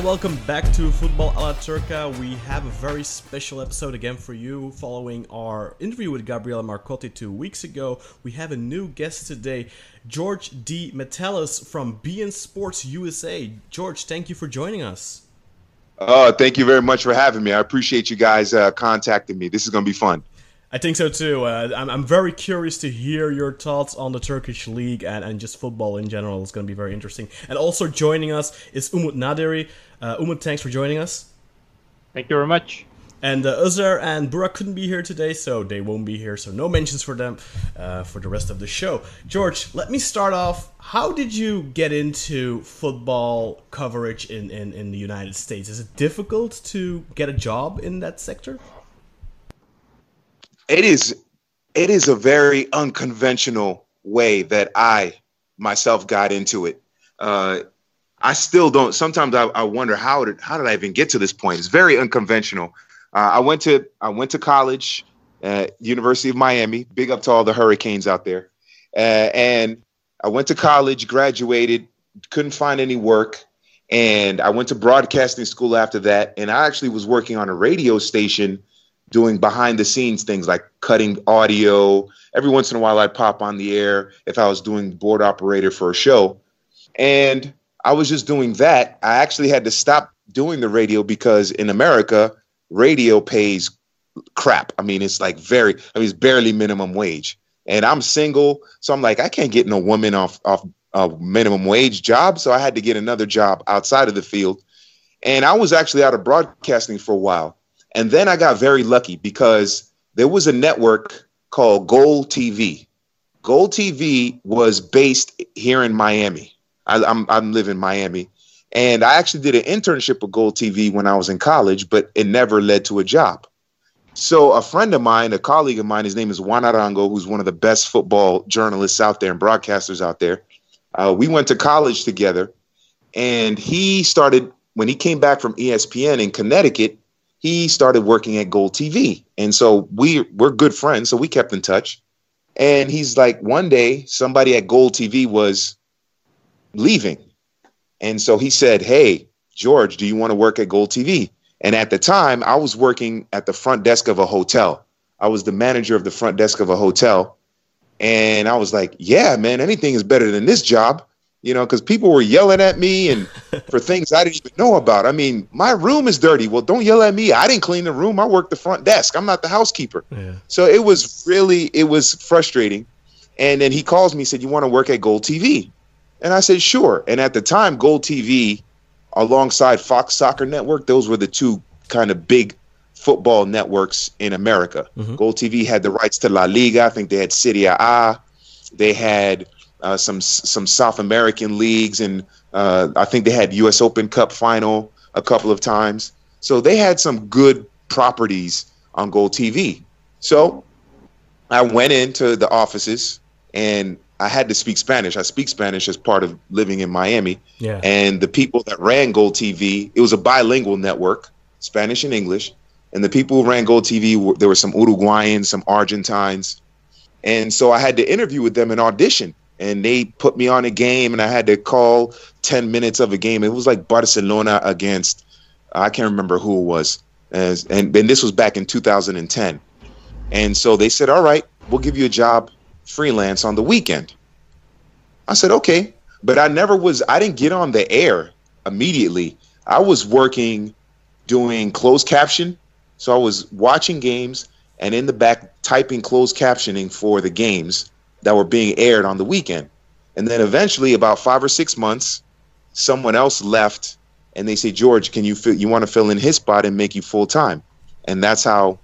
And welcome back to Football a la Turca. We have a very special episode again for you following our interview with Gabriele Marcotti two weeks ago. We have a new guest today, George D. Metellus from beIN Sports USA. George, thank you for joining us. Oh, thank you very much for having me. I appreciate you guys uh, contacting me. This is going to be fun. I think so too. Uh, I'm, I'm very curious to hear your thoughts on the Turkish league and, and just football in general. It's going to be very interesting. And also joining us is Umut Naderi. Uh, Umut, thanks for joining us. Thank you very much. And uh, Uzzer and Burak couldn't be here today, so they won't be here. So no mentions for them uh, for the rest of the show. George, let me start off. How did you get into football coverage in, in, in the United States? Is it difficult to get a job in that sector? it is it is a very unconventional way that I myself got into it. Uh, I still don't. Sometimes I, I, wonder how did how did I even get to this point? It's very unconventional. Uh, I went to I went to college at University of Miami. Big up to all the Hurricanes out there. Uh, and I went to college, graduated, couldn't find any work, and I went to broadcasting school after that. And I actually was working on a radio station doing behind the scenes things like cutting audio. Every once in a while, I'd pop on the air if I was doing board operator for a show. And I was just doing that. I actually had to stop doing the radio because in America, radio pays crap. I mean, it's like very, I mean, it's barely minimum wage. And I'm single, so I'm like, I can't get no woman off off a minimum wage job. So I had to get another job outside of the field. And I was actually out of broadcasting for a while. And then I got very lucky because there was a network called Gold TV. Gold TV was based here in Miami. I, I'm, I'm living in Miami. And I actually did an internship with Gold TV when I was in college, but it never led to a job. So a friend of mine, a colleague of mine, his name is Juan Arango, who's one of the best football journalists out there and broadcasters out there. Uh, we went to college together, and he started when he came back from ESPN in Connecticut he started working at Gold TV. And so we we're good friends, so we kept in touch. And he's like, one day somebody at Gold TV was leaving. And so he said, Hey, George, do you want to work at Gold TV? And at the time, I was working at the front desk of a hotel. I was the manager of the front desk of a hotel. And I was like, Yeah, man, anything is better than this job you know, because people were yelling at me and for things I didn't even know about. I mean, my room is dirty. Well, don't yell at me. I didn't clean the room. I work the front desk. I'm not the housekeeper. Yeah. So it was really, it was frustrating. And then he calls me, said, "You want to work at Gold TV?" And I said, "Sure." And at the time, Gold TV, alongside Fox Soccer Network, those were the two kind of big football networks in America. Mm-hmm. Gold TV had the rights to La Liga. I think they had Serie A. They had uh, some some South American leagues, and uh, I think they had U.S. Open Cup final a couple of times. So they had some good properties on Gold TV. So I went into the offices and I had to speak Spanish. I speak Spanish as part of living in Miami. Yeah. And the people that ran Gold TV, it was a bilingual network, Spanish and English. And the people who ran Gold TV, there were some Uruguayans, some Argentines. And so I had to interview with them and audition and they put me on a game and I had to call 10 minutes of a game. It was like Barcelona against, I can't remember who it was. And, and, and this was back in 2010. And so they said, all right, we'll give you a job freelance on the weekend. I said, okay. But I never was, I didn't get on the air immediately. I was working doing closed caption. So I was watching games and in the back typing closed captioning for the games that were being aired on the weekend. And then eventually, about five or six months, someone else left, and they say, George, can you fill, you want to fill in his spot and make you full time? And that's how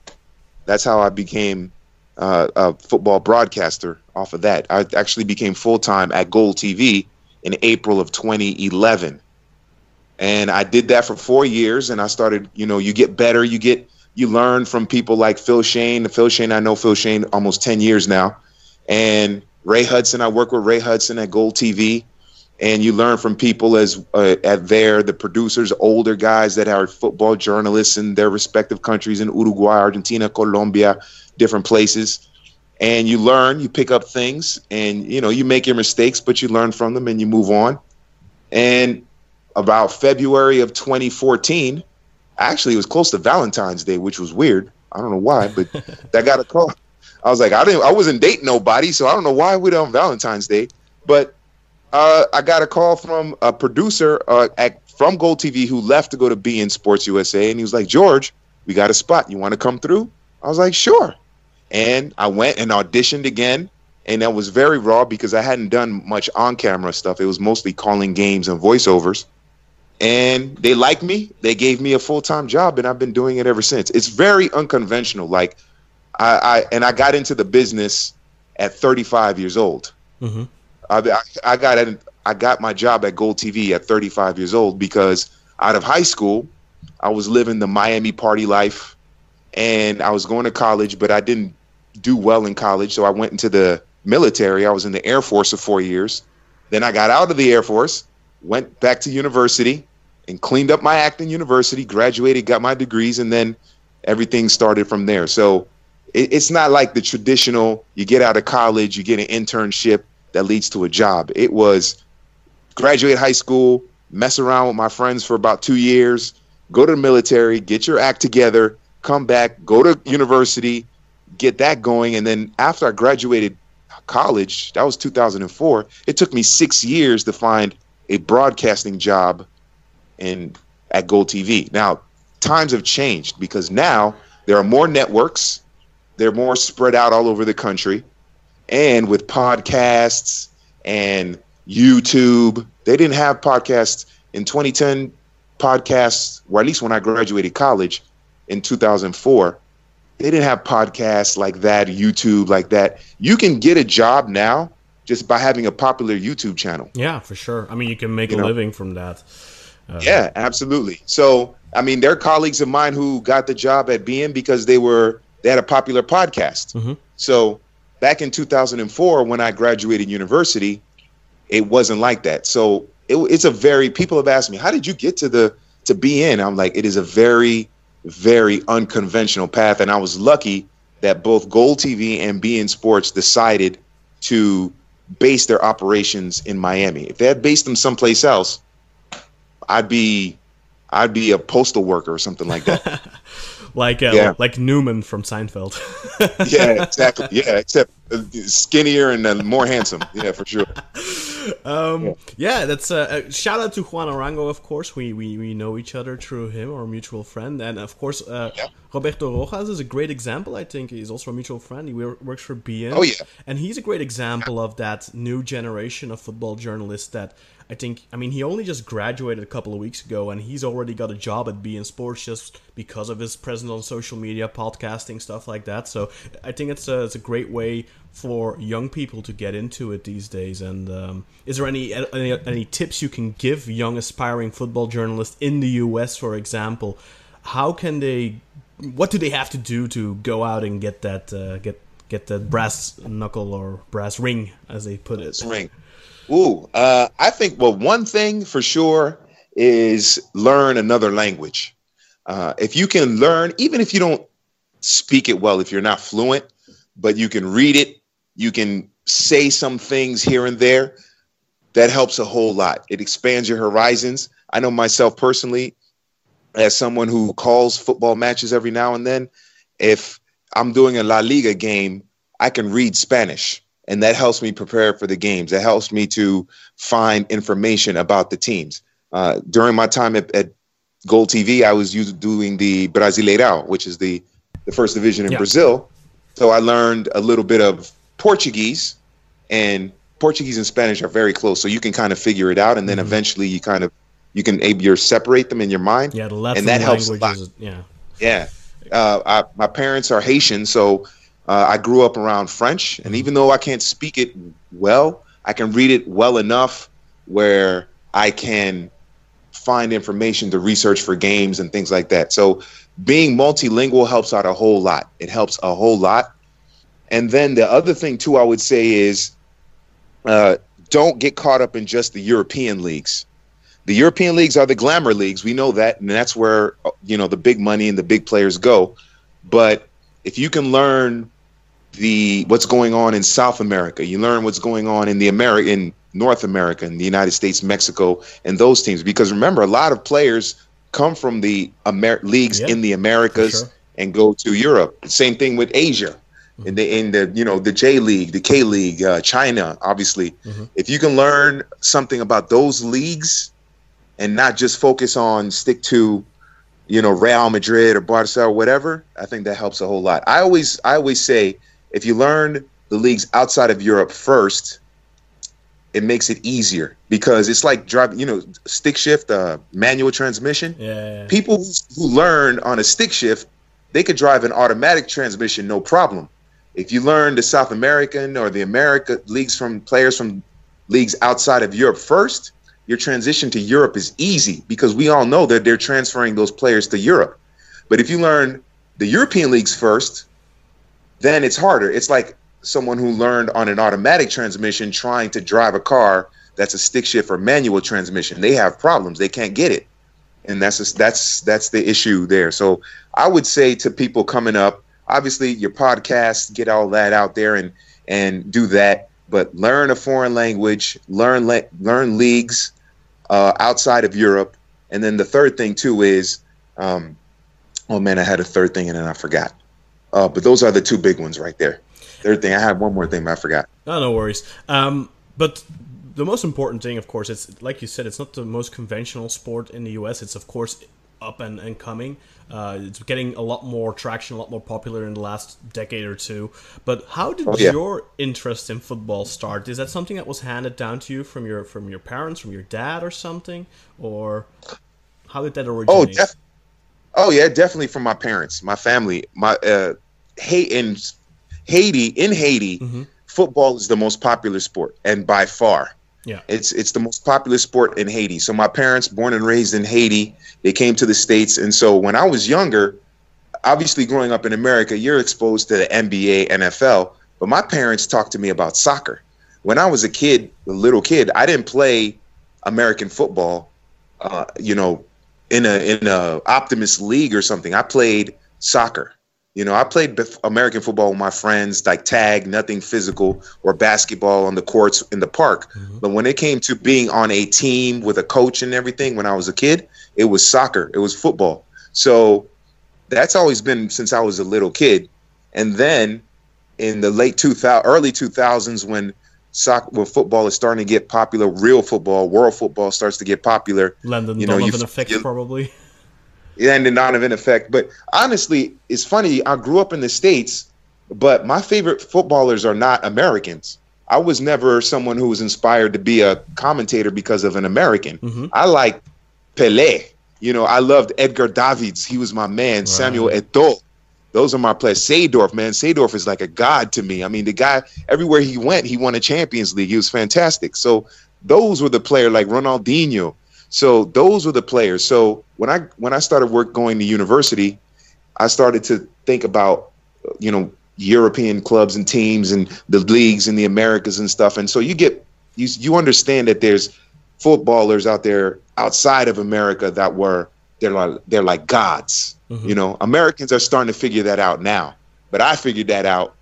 that's how I became uh, a football broadcaster. Off of that, I actually became full time at Gold TV in April of 2011, and I did that for four years. And I started, you know, you get better, you get you learn from people like Phil Schoen. Phil Schoen, I know Phil Schoen almost 10 years now and Ray Hudson. I work with Ray Hudson at Gold TV, and you learn from people as uh, at there the producers, older guys that are football journalists in their respective countries in Uruguay, Argentina, Colombia, different places. And you learn, you pick up things, and you know you make your mistakes, but you learn from them and you move on. And about February of 2014, actually it was close to Valentine's Day, which was weird. I don't know why, but that got a call. I was like, I didn't, I wasn't dating nobody, so I don't know why we're on Valentine's Day. But uh, I got a call from a producer uh, at, from Gold TV who left to go to beIN Sports USA, and he was like, George, we got a spot. You want to come through? I was like, sure. And I went and auditioned again, and that was very raw because I hadn't done much on-camera stuff. It was mostly calling games and voiceovers. And they liked me. They gave me a full-time job, and I've been doing it ever since. It's very unconventional. Like I, I and I got into the business at 35 years old. Mm-hmm. I, I got I got my job at Gold TV at 35 years old because out of high school, I was living the Miami party life, and I was going to college, but I didn't do well in college, so I went into the military. I was in the Air Force for four years. Then I got out of the Air Force, went back to university, and cleaned up my act in university. Graduated, got my degrees, and then everything started from there. So it, it's not like the traditional. You get out of college, you get an internship that leads to a job. It was graduate high school, mess around with my friends for about two years, go to the military, get your act together, come back, go to university, get that going. And then after I graduated college, that was 2004, it took me six years to find a broadcasting job in at Gold TV. Now, times have changed because now there are more networks, they're more spread out all over the country and with podcasts and YouTube. They didn't have podcasts in 2010. Podcasts, or at least when I graduated college in 2004, they didn't have podcasts like that, YouTube like that. You can get a job now just by having a popular YouTube channel. Yeah, for sure. I mean, you can make you a know? living from that. Uh, yeah, absolutely. So, I mean, there are colleagues of mine who got the job at beIN because they were they had a popular podcast. Mm-hmm. So back in 2004 when I graduated university, it wasn't like that. So it, it's a very people have asked me, how did you get to the to beIN? I'm like, it is a very very unconventional path, and I was lucky that both Gold TV and beIN Sports decided to base their operations in Miami. If they had based them someplace else, I'd be I'd be a postal worker or something like that. like uh, yeah. like Newman from Seinfeld. yeah, exactly. Yeah, except uh, skinnier and uh, more handsome. Yeah, for sure. Um, yeah. yeah. that's uh, uh, shout out to Juan Arango. Of course, we, we we know each other through him, our mutual friend, and of course, uh, yeah. Roberto Rojas is a great example. I think he's also a mutual friend. He works for beIN. Oh yeah, and he's a great example of that new generation of football journalists that I think, I mean, he only just graduated a couple of weeks ago and he's already got a job at beIN Sports just because of his presence on social media, podcasting, stuff like that. So I think it's a, it's a great way for young people to get into it these days. And um, is there any, any, any tips you can give young aspiring football journalists in the US, for example? How can they, what do they have to do to go out and get that, uh, get, get that brass knuckle or brass ring, as they put it? Ring. Ooh, uh, I think well, one thing for sure is learn another language. Uh, if you can learn, even if you don't speak it well, if you're not fluent, but you can read it, you can say some things here and there. That helps a whole lot. It expands your horizons. I know myself personally, as someone who calls football matches every now and then, if I'm doing a La Liga game, I can read Spanish and that helps me prepare for the games. It helps me to find information about the teams. Uh, during my time at, at, Gold TV, I was doing the Brasileirão, which is the the first division in yeah. Brazil. So I learned a little bit of Portuguese, and Portuguese and Spanish are very close. So you can kind of figure it out, and then mm-hmm. eventually you kind of you can able separate them in your mind. Yeah, the Latin and that helps a lot. Yeah, yeah. Uh, I, my parents are Haitian, so uh, I grew up around French, and even though I can't speak it well, I can read it well enough where I can find information to research for games and things like that. So being multilingual helps out a whole lot. It helps a whole lot. And then the other thing too, I would say is uh, don't get caught up in just the European leagues. The European leagues are the glamour leagues. We know that, and that's where you know the big money and the big players go. But if you can learn the what's going on in South America. You learn what's going on in the American North America, in the United States, Mexico, and those teams. Because remember, a lot of players come from the Amer- leagues in the Americas sure. and go to Europe. Same thing with Asia. In the in the you know the J League, the K League, uh, China, obviously. Mhm. If you can learn something about those leagues, and not just focus on stick to, you know, Real Madrid or Barcelona or whatever, I think that helps a whole lot. I always I always say if you learn the leagues outside of Europe first, it makes it easier because it's like driving, you know, stick shift, uh, manual transmission Yeah. people who learn on a stick shift, they could drive an automatic transmission no problem. If you learn the South American or the America leagues from players from leagues outside of Europe first, your transition to Europe is easy because we all know that they're transferring those players to Europe. But if you learn the European leagues first, then it's harder. It's like someone who learned on an automatic transmission trying to drive a car that's a stick shift or manual transmission. They have problems. They can't get it and that's just, that's that's the issue there. So I would say to people coming up, obviously your podcast, get all that out there and and do that, but learn a foreign language, learn le- learn leagues uh, outside of Europe, and then the third thing too is, um, oh man, I had a third thing and then I forgot. Uh, but those are the two big ones right there. Third thing, I had one more thing, but I forgot. No, no worries. Um, but the most important thing, of course, it's like you said, it's not the most conventional sport in the U.S. It's of course up and, and coming. Uh, it's getting a lot more traction, a lot more popular in the last decade or two. But how did Oh, yeah. your interest in football start? Is that something that was handed down to you from your from your parents, from your dad, or something, or how did that Oh, originate? def- oh yeah, definitely from my parents, my family, my uh, Haiti in Haiti in Haiti, Mhm. football is the most popular sport, and by far, Yeah. it's it's the most popular sport in Haiti. So my parents, born and raised in Haiti, they came to the states, and so when I was younger, obviously growing up in America, you're exposed to the NBA, NFL, but my parents talked to me about soccer. When I was a kid, a little kid, I didn't play American football, uh, you know, in a in a Optimist league or something. I played soccer. You know, I played American football with my friends, like tag, nothing physical, or basketball on the courts in the park. Mm-hmm. But when it came to being on a team with a coach and everything, when I was a kid, it was soccer, it was football. So that's always been since I was a little kid. And then in the late 2000, early 2000s, when soccer, when football is starting to get popular, real football, world football starts to get popular, Landon you know, you Donovan f- effect, you- probably. and the Donovan effect. But honestly, it's funny. I grew up in the states, but my favorite footballers are not Americans. I was never someone who was inspired to be a commentator because of an American. Mhm. I like Pele. You know, I loved Edgar Davids. He was my man. Samuel Eto'o. Those are my players. Seedorf, man. Seedorf is like a god to me. I mean, the guy everywhere he went, he won a Champions League. He was fantastic. So those were the player like Ronaldinho. So those were the players. So when I when I started work going to university, I started to think about you know European clubs and teams and the leagues in the Americas and stuff. And so you get you you understand that there's footballers out there outside of America that were they're like they're like gods. Mhm. You know, Americans are starting to figure that out now. But I figured that out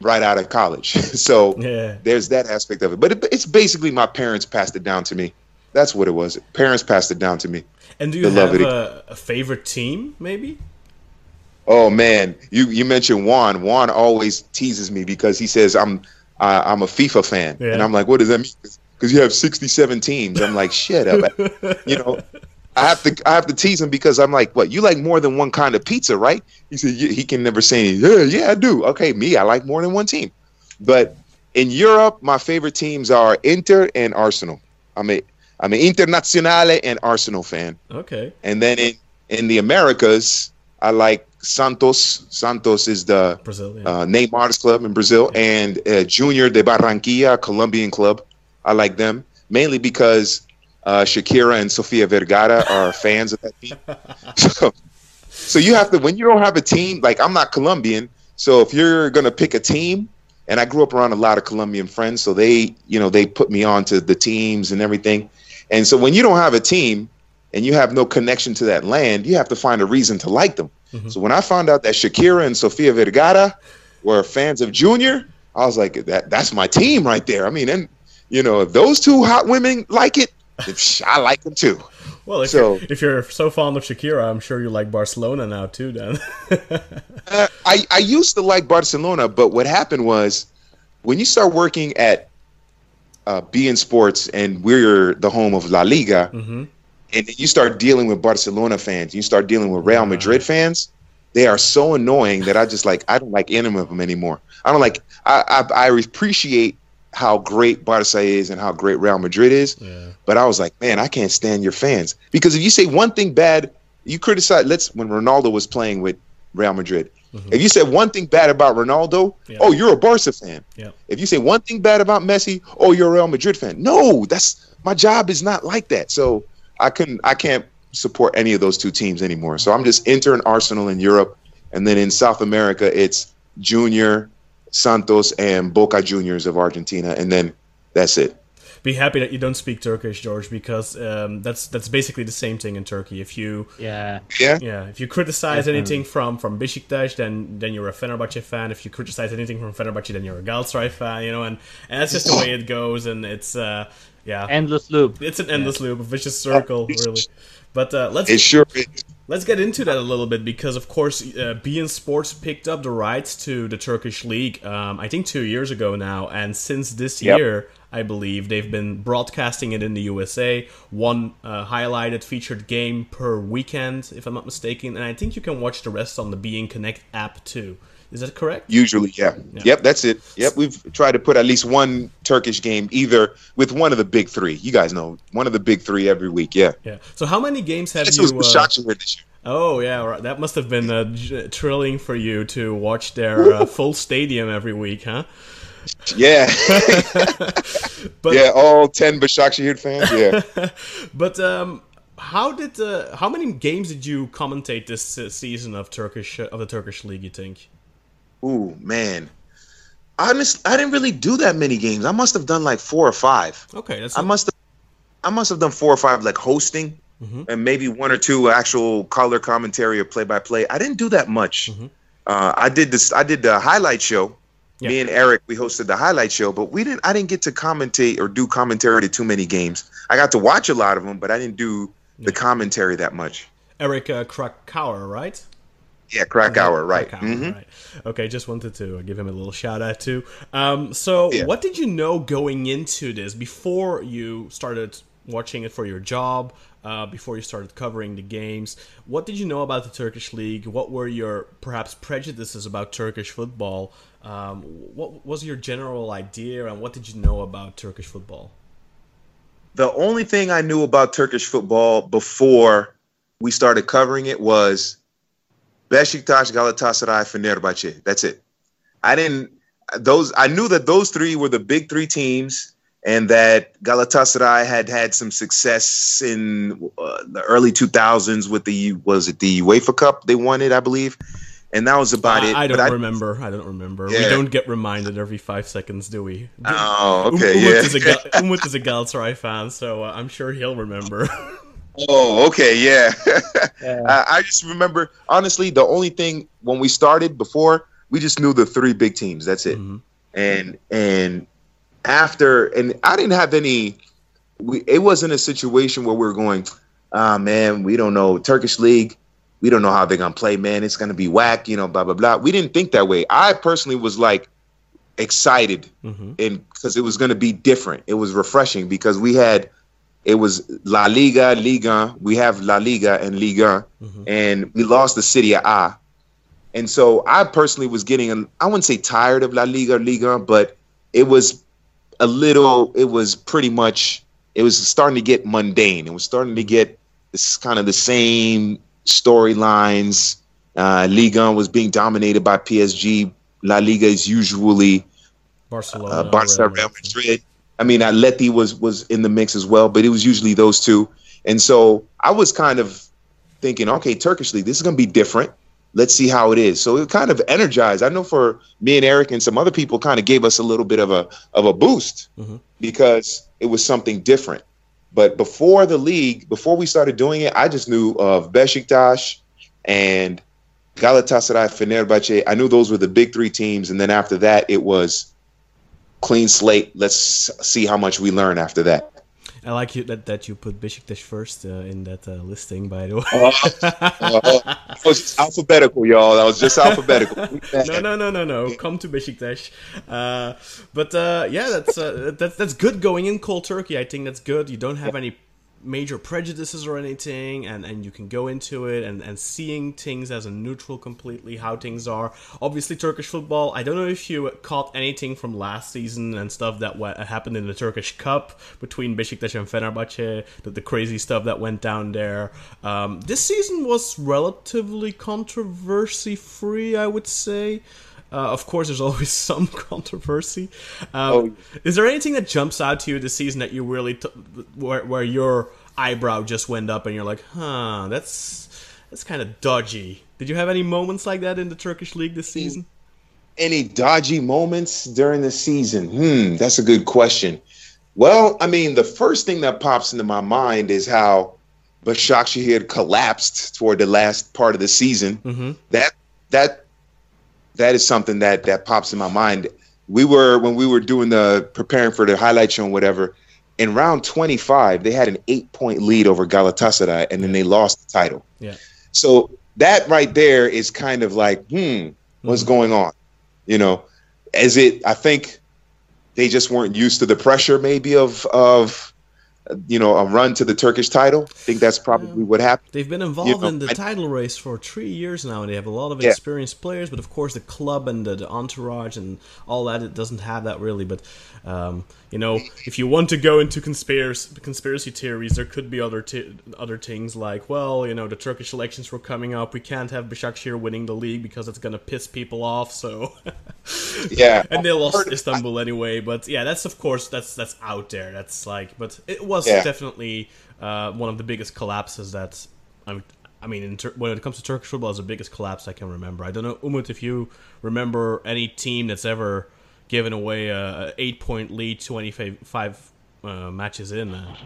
right out of college. so Yeah. there's that aspect of it. But it, it's basically my parents passed it down to me. That's what it was. Parents passed it down to me. And do you have it. a, a favorite team, maybe? Oh man, you you mentioned Juan. Juan always teases me because he says I'm uh, I'm a FIFA fan, Yeah. and I'm like, what does that mean? Because you have 67 teams. I'm like, shut up. you know, I have to I have to tease him because I'm like, what? You like more than one kind of pizza, right? He said he can never say, yeah, yeah, I do. Okay, me, I like more than one team. But in Europe, my favorite teams are Inter and Arsenal. I'm a I'm an Internazionale and Arsenal fan. Okay. And then in, in the Americas, I like Santos. Santos is the Brazil. Yeah. uh, Neymar's club in Brazil, and uh, Junior de Barranquilla, a Colombian club. I like them mainly because uh, Shakira and Sofia Vergara are fans of that team. So, so you have to when you don't have a team. Like I'm not Colombian, so if you're gonna pick a team, and I grew up around a lot of Colombian friends, so they you know they put me on to the teams and everything. And so when you don't have a team and you have no connection to that land, you have to find a reason to like them. Mhm. So when I found out that Shakira and Sofia Vergara were fans of Junior, I was like, that that's my team right there. I mean, and you know, if those two hot women like it, I like them too. Well, if, so, you're, if you're so fond of Shakira, I'm sure you like Barcelona now too. Then uh, I I used to like Barcelona, but what happened was when you start working at uh, beIN Sports and we're the home of La Liga, mm-hmm. and you start dealing with Barcelona fans, you start dealing with Real Madrid fans. They are so annoying that I just like I don't like any of them anymore. I don't like I I, I appreciate how great Barca is and how great Real Madrid is. Yeah. But I was like, man, I can't stand your fans because if you say one thing bad, you criticize. Let's when Ronaldo was playing with Real Madrid. Mm-hmm. If you said one thing bad about Ronaldo, yeah. oh, you're a Barca fan. Yeah. If you say one thing bad about Messi, oh, you're a Real Madrid fan. No, that's my job is not like that. So I couldn't, I can't support any of those two teams anymore. So I'm just entering Arsenal in Europe, and then in South America, it's Junior, Santos and Boca Juniors of Argentina, and then that's it. Be happy that you don't speak Turkish, George, because um, that's that's basically the same thing in Turkey. If you yeah yeah yeah if you criticize Definitely. anything from from Besiktas, then then you're a Fenerbahce fan. If you criticize anything from Fenerbahce, then you're a Galatasaray fan. You know, and, and that's just the way it goes. And it's uh, yeah endless loop. It's an endless yeah. loop, a vicious circle, really. But uh, let's. It sure is. Let's get into that a little bit because, of course, uh, beIN Sports picked up the rights to the Turkish league. Um, I think two years ago now, and since this yep. year, I believe they've been broadcasting it in the USA. One uh, highlighted featured game per weekend, if I'm not mistaken, and I think you can watch the rest on the beIN Connect app too. Is that correct? Usually, yeah. yeah. Yep, that's it. Yep, we've tried to put at least one Turkish game either with one of the big three. You guys know one of the big three every week. Yeah. Yeah. So how many games have this you? Was uh, this year. Oh yeah, that must have been uh, thrilling for you to watch their uh, full stadium every week, huh? Yeah. but, yeah, all ten Başakşehir fans. Yeah. but um, how did uh, how many games did you commentate this uh, season of Turkish of the Turkish league? You think? Ooh, man. Honestly, I didn't really do that many games. I must have done like four or five. Okay, that's. I must have. I must have done four or five like hosting, mm-hmm. and maybe one or two actual color commentary or play by play. I didn't do that much. Mm-hmm. Uh, I did this. I did the highlight show. Yeah. Me and Eric, we hosted the highlight show, but we didn't. I didn't get to commentate or do commentary to too many games. I got to watch a lot of them, but I didn't do the commentary that much. Eric uh, Krakauer, right? Yeah, Krakauer, right. Krakauer, mm-hmm. right. Okay, just wanted to give him a little shout out too. Um, so, yeah. what did you know going into this before you started watching it for your job? Uh, before you started covering the games, what did you know about the Turkish league? What were your perhaps prejudices about Turkish football? Um, what was your general idea, and what did you know about Turkish football? The only thing I knew about Turkish football before we started covering it was Besiktas, Galatasaray, Fenerbahce. That's it. I didn't those. I knew that those three were the big three teams, and that Galatasaray had had some success in uh, the early 2000s with the was it the UEFA Cup they won it, I believe, and that was about it. I don't I, remember. I don't remember. Yeah. We don't get reminded every five seconds, do we? Oh, okay. Um, yeah. Is a, Umut is a Galatasaray fan, so uh, I'm sure he'll remember. Oh, okay, yeah. yeah. I, I, just remember honestly, the only thing when we started before, we just knew the three big teams. That's it. Mm-hmm. And and after, and I didn't have any. We it wasn't a situation where we are going, ah, oh, man, we don't know Turkish league. We don't know how they're gonna play, man. It's gonna be whack, you know, blah blah blah. We didn't think that way. I personally was like excited, mm-hmm. and because it was gonna be different. It was refreshing because we had it was La Liga, Liga. We have La Liga and Liga, mm-hmm. and we lost the Serie A. And so I personally was getting, I wouldn't say tired of La Liga, Liga, but it was a little, it was pretty much, it was starting to get mundane. It was starting to get this kind of the same storylines. Uh, Liga was being dominated by PSG. La Liga is usually Barcelona, uh, Barcelona Real Madrid. I mean, Atleti was was in the mix as well, but it was usually those two. And so I was kind of thinking, okay, Turkish league, this is going to be different. Let's see how it is. So it kind of energized. I know for me and Eric and some other people, kind of gave us a little bit of a of a boost mm-hmm. because it was something different. But before the league, before we started doing it, I just knew of Besiktas and Galatasaray, Fenerbahce. I knew those were the big three teams, and then after that, it was clean slate. Let's see how much we learn after that. I like you that, that you put Besiktas first uh, in that uh, listing, by the way. uh, uh, was alphabetical, y'all. That was just alphabetical. no, no, no, no, no. Come to Besiktas. Uh, but uh, yeah, that's uh, that's that's good going in cold turkey. I think that's good. You don't have any major prejudices or anything and, and you can go into it and, and seeing things as a neutral completely how things are. Obviously turkish football i don't know if you caught anything from last season and stuff that what happened in the turkish cup between besiktas and fenerbahce the, the crazy stuff that went down there. Um, this season was relatively controversy free i would say uh, of course, there's always some controversy. Um, oh. Is there anything that jumps out to you this season that you really t- where where your eyebrow just went up and you're like, huh, that's that's kind of dodgy. Did you have any moments like that in the Turkish league this season? Any dodgy moments during the season? Hmm, that's a good question. Well, I mean, the first thing that pops into my mind is how Başakşehir had collapsed toward the last part of the season. Mm-hmm. That that that is something that that pops in my mind. We were when we were doing the preparing for the highlight show and whatever. In round 25, they had an eight point lead over Galatasaray, and then they lost the title. Yeah. So that right there is kind of like, hmm, what's mm-hmm. going on? You know, as it, I think they just weren't used to the pressure, maybe of of you know, a run to the Turkish title. I think that's probably what happened. They've been involved you know, in the I, title race for three years now, and they have a lot of yeah. experienced players. But of course, the club and the, the, entourage and all that it doesn't have that really. But um, you know, if you want to go into conspiracy conspiracy theories, there could be other t- other things like, well, you know, the Turkish elections were coming up. We can't have Başakşehir winning the league because it's going to piss people off. So yeah, and they lost Istanbul anyway. But yeah, that's of course that's that's out there. That's like, but it was yeah. definitely uh, one of the biggest collapses that I'm. I mean, ter- when it comes to Turkish football, it's the biggest collapse I can remember. I don't know, Umut, if you remember any team that's ever given away a, eight point lead 25 uh, matches in. Uh,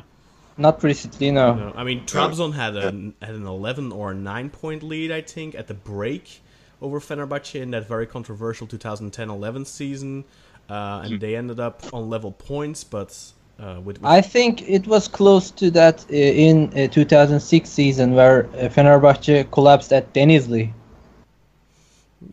Not recently, no. no. I mean, Trabzon had a had an 11 or 9 point lead, I think, at the break over Fenerbahce in that very controversial 2010-11 season, uh, and they ended up on level points, but. Uh, with, with I think it was close to that uh, in 2006 season where uh, Fenerbahce collapsed at Denizli.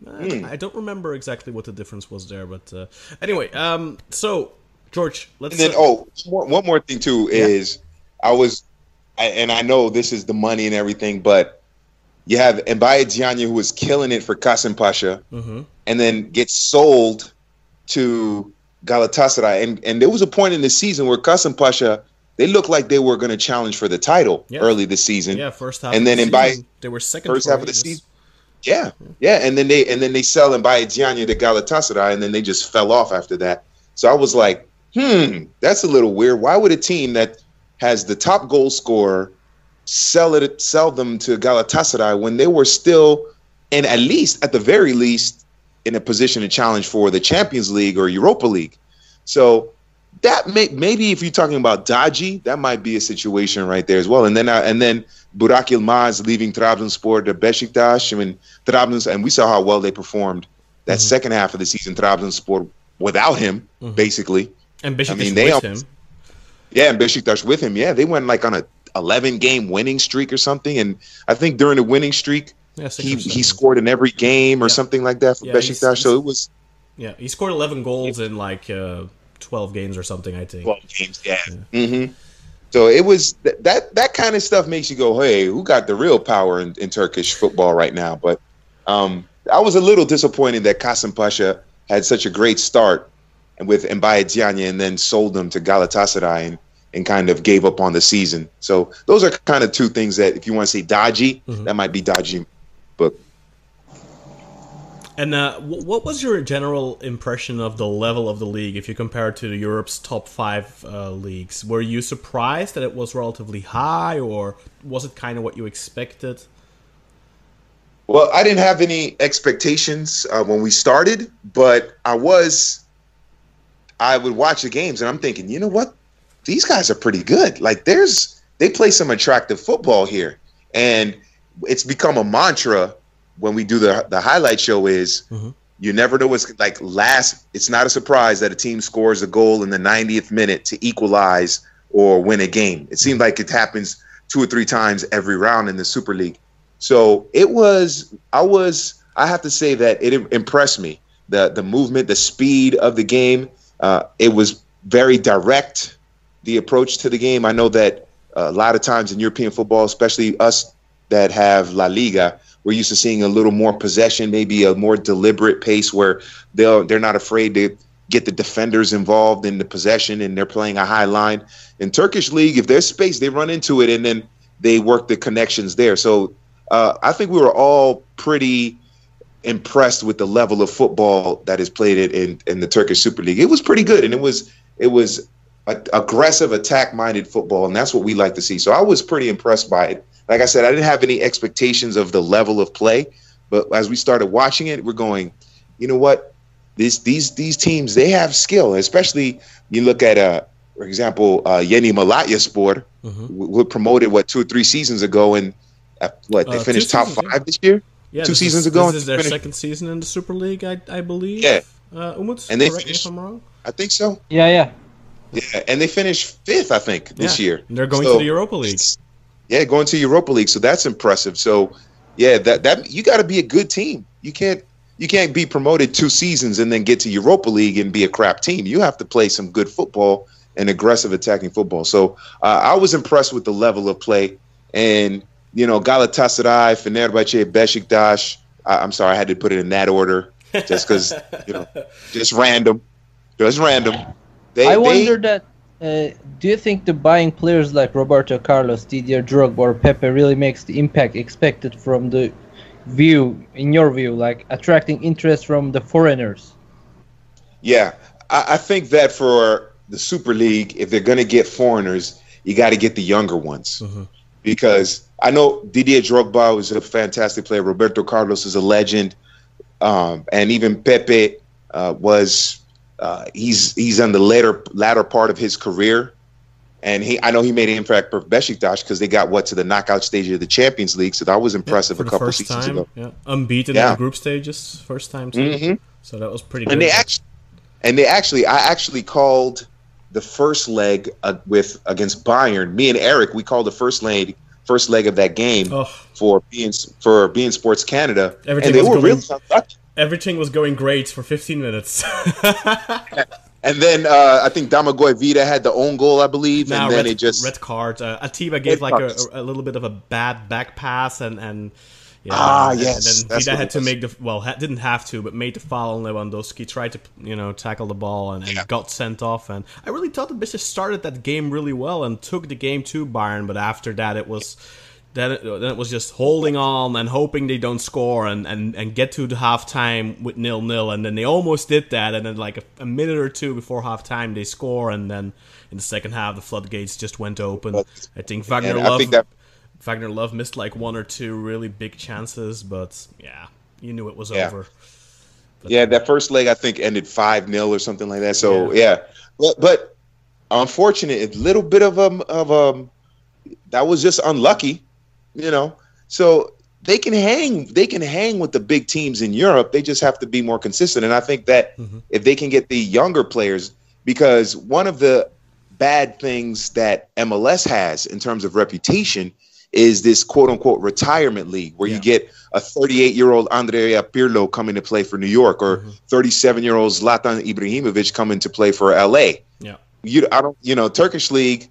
Mm. I don't remember exactly what the difference was there, but uh, anyway. Um, so George, let's. And then, uh, oh, one more thing too yeah. is I was, I, and I know this is the money and everything, but you have Mbaye Diagne who was killing it for Kasim Pasha, mm-hmm. and then gets sold to Galatasaray, and and there was a point in the season where Kasim Pasha they looked like they were going to challenge for the title yeah. early this season. Yeah, first half. And then Mbaye, they were second. First half of the season. Yeah, yeah, and then they and then they sell Mbaye Diagne to Galatasaray, and then they just fell off after that. So I was like, hmm, that's a little weird. Why would a team that has the top goal scorer sell it sell them to Galatasaray when they were still, and at least at the very least, in a position to challenge for the Champions League or Europa League? So that may maybe if you're talking about dodgy, that might be a situation right there as well. And then uh, and then Burak Yilmaz leaving Trabzonspor to Besiktas. I mean, Trabzon, and we saw how well they performed that mm-hmm. second half of the season. Trabzonspor without him, mm-hmm. basically. And Besiktas I mean, they with almost, him. Yeah, and Besiktas with him. Yeah, they went like on a 11 game winning streak or something. And I think during the winning streak, yeah, he he scored in every game or yeah. something like that for yeah, Besiktas. So it was. Yeah, he scored 11 goals in like uh, 12 games or something. I think. 12 games. Yeah. yeah. Mm-hmm. So it was th- that that kind of stuff makes you go, hey, who got the real power in, in Turkish football right now? But um, I was a little disappointed that Kasim Pasha had such a great start and with Mbaye Diagne and then sold them to Galatasaray and, and kind of gave up on the season. So those are kind of two things that if you want to say dodgy, mm-hmm. that might be dodgy. But and uh, what was your general impression of the level of the league if you compare it to Europe's top five uh, leagues? Were you surprised that it was relatively high, or was it kind of what you expected? Well, I didn't have any expectations uh, when we started, but I was. I would watch the games, and I'm thinking, you know what? These guys are pretty good. Like, there's they play some attractive football here, and it's become a mantra when we do the the highlight show is you never know what's like last. It's not a surprise that a team scores a goal in the 90th minute to equalize or win a game. It seems like it happens two or three times every round in the Super League. So it was. I was. I have to say that it impressed me. The the movement, the speed of the game. Uh, it was very direct. The approach to the game. I know that a lot of times in European football, especially us that have La Liga, we're used to seeing a little more possession, maybe a more deliberate pace where they'll they're not afraid to get the defenders involved in the possession and they're playing a high line. In Turkish league, if there's space, they run into it and then they work the connections there. So uh, I think we were all pretty impressed with the level of football that is played in in the Turkish Super League. It was pretty good, and it was it was a, aggressive, attack-minded football, and that's what we like to see. So I was pretty impressed by it. Like I said, I didn't have any expectations of the level of play, but as we started watching it, we're going, you know what? These these these teams they have skill, especially you look at uh for example, uh, Yeni Malatyaspor, mm-hmm. w- promoted what two or three seasons ago, and uh, what they uh, finished top five yeah. this year. Yeah, two seasons is, ago. This is their finished. second season in the Super League, I, I believe. Yeah, uh, Umut, and they correct finished, me if I'm wrong. I think so. Yeah, yeah, yeah, and they finished fifth, I think, this yeah. year. And they're going so, to the Europa League. Yeah, going to Europa League, so that's impressive. So, yeah, that that you got to be a good team. You can't you can't be promoted two seasons and then get to Europa League and be a crap team. You have to play some good football and aggressive attacking football. So uh, I was impressed with the level of play. And, you know, Galatasaray, Fenerbahce, Besiktas, I, I'm sorry, I had to put it in that order just because, you know, just random. Just random. They, I wonder they, that. Uh, do you think the buying players like Roberto Carlos, Didier Drogba, or Pepe really makes the impact expected from the view, in your view, like attracting interest from the foreigners? Yeah, I, I think that for the Super League, if they're going to get foreigners, you got to get the younger ones. Mm-hmm. Because I know Didier Drogba was a fantastic player. Roberto Carlos is a legend. Um, and even Pepe uh, was uh, he's he's on the later latter part of his career, and he I know he made an impact for Besiktas because they got what to the knockout stage of the Champions League, so that was impressive yeah, a couple seasons time, ago. Yeah, unbeaten yeah. in the group stages, first time. Mm-hmm. So that was pretty. And good. they actually, and they actually, I actually called the first leg uh, with against Bayern. Me and Eric, we called the first leg first leg of that game oh. for being for beIN Sports Canada, Everything and they were going, really unlucky. Everything was going great for 15 minutes. and then uh, I think Domagoj Vida had the own goal, I believe, and then red, it just red card. Uh, Atiba gave like a, a, little bit of a bad back pass, and and yeah, ah and, yes, and then Vida had to make the well ha- didn't have to, but made the foul on Lewandowski. Tried to you know tackle the ball and, and yeah. got sent off. And I really thought the Bishes started that game really well and took the game to Bayern, but after that it was then it, then it was just holding on and hoping they don't score and, and, and get to the halftime with nil nil and then they almost did that and then like a, a minute or two before halftime they score and then in the second half the floodgates just went open. I think Vagner Love think that... Wagner Love missed like one or two really big chances, but yeah, you knew it was yeah. over. But, yeah, that first leg I think ended five 0 or something like that. So yeah, yeah. But, but unfortunate, a little bit of um of um that was just unlucky you know. So they can hang they can hang with the big teams in Europe. They just have to be more consistent. And I think that mm-hmm. if they can get the younger players, because one of the bad things that MLS has in terms of reputation is this quote unquote retirement league where yeah. you get a 38 year old Andrea Pirlo coming to play for New York or 37 mm-hmm. year old Zlatan Ibrahimovic coming to play for LA. Yeah. You I don't you know Turkish league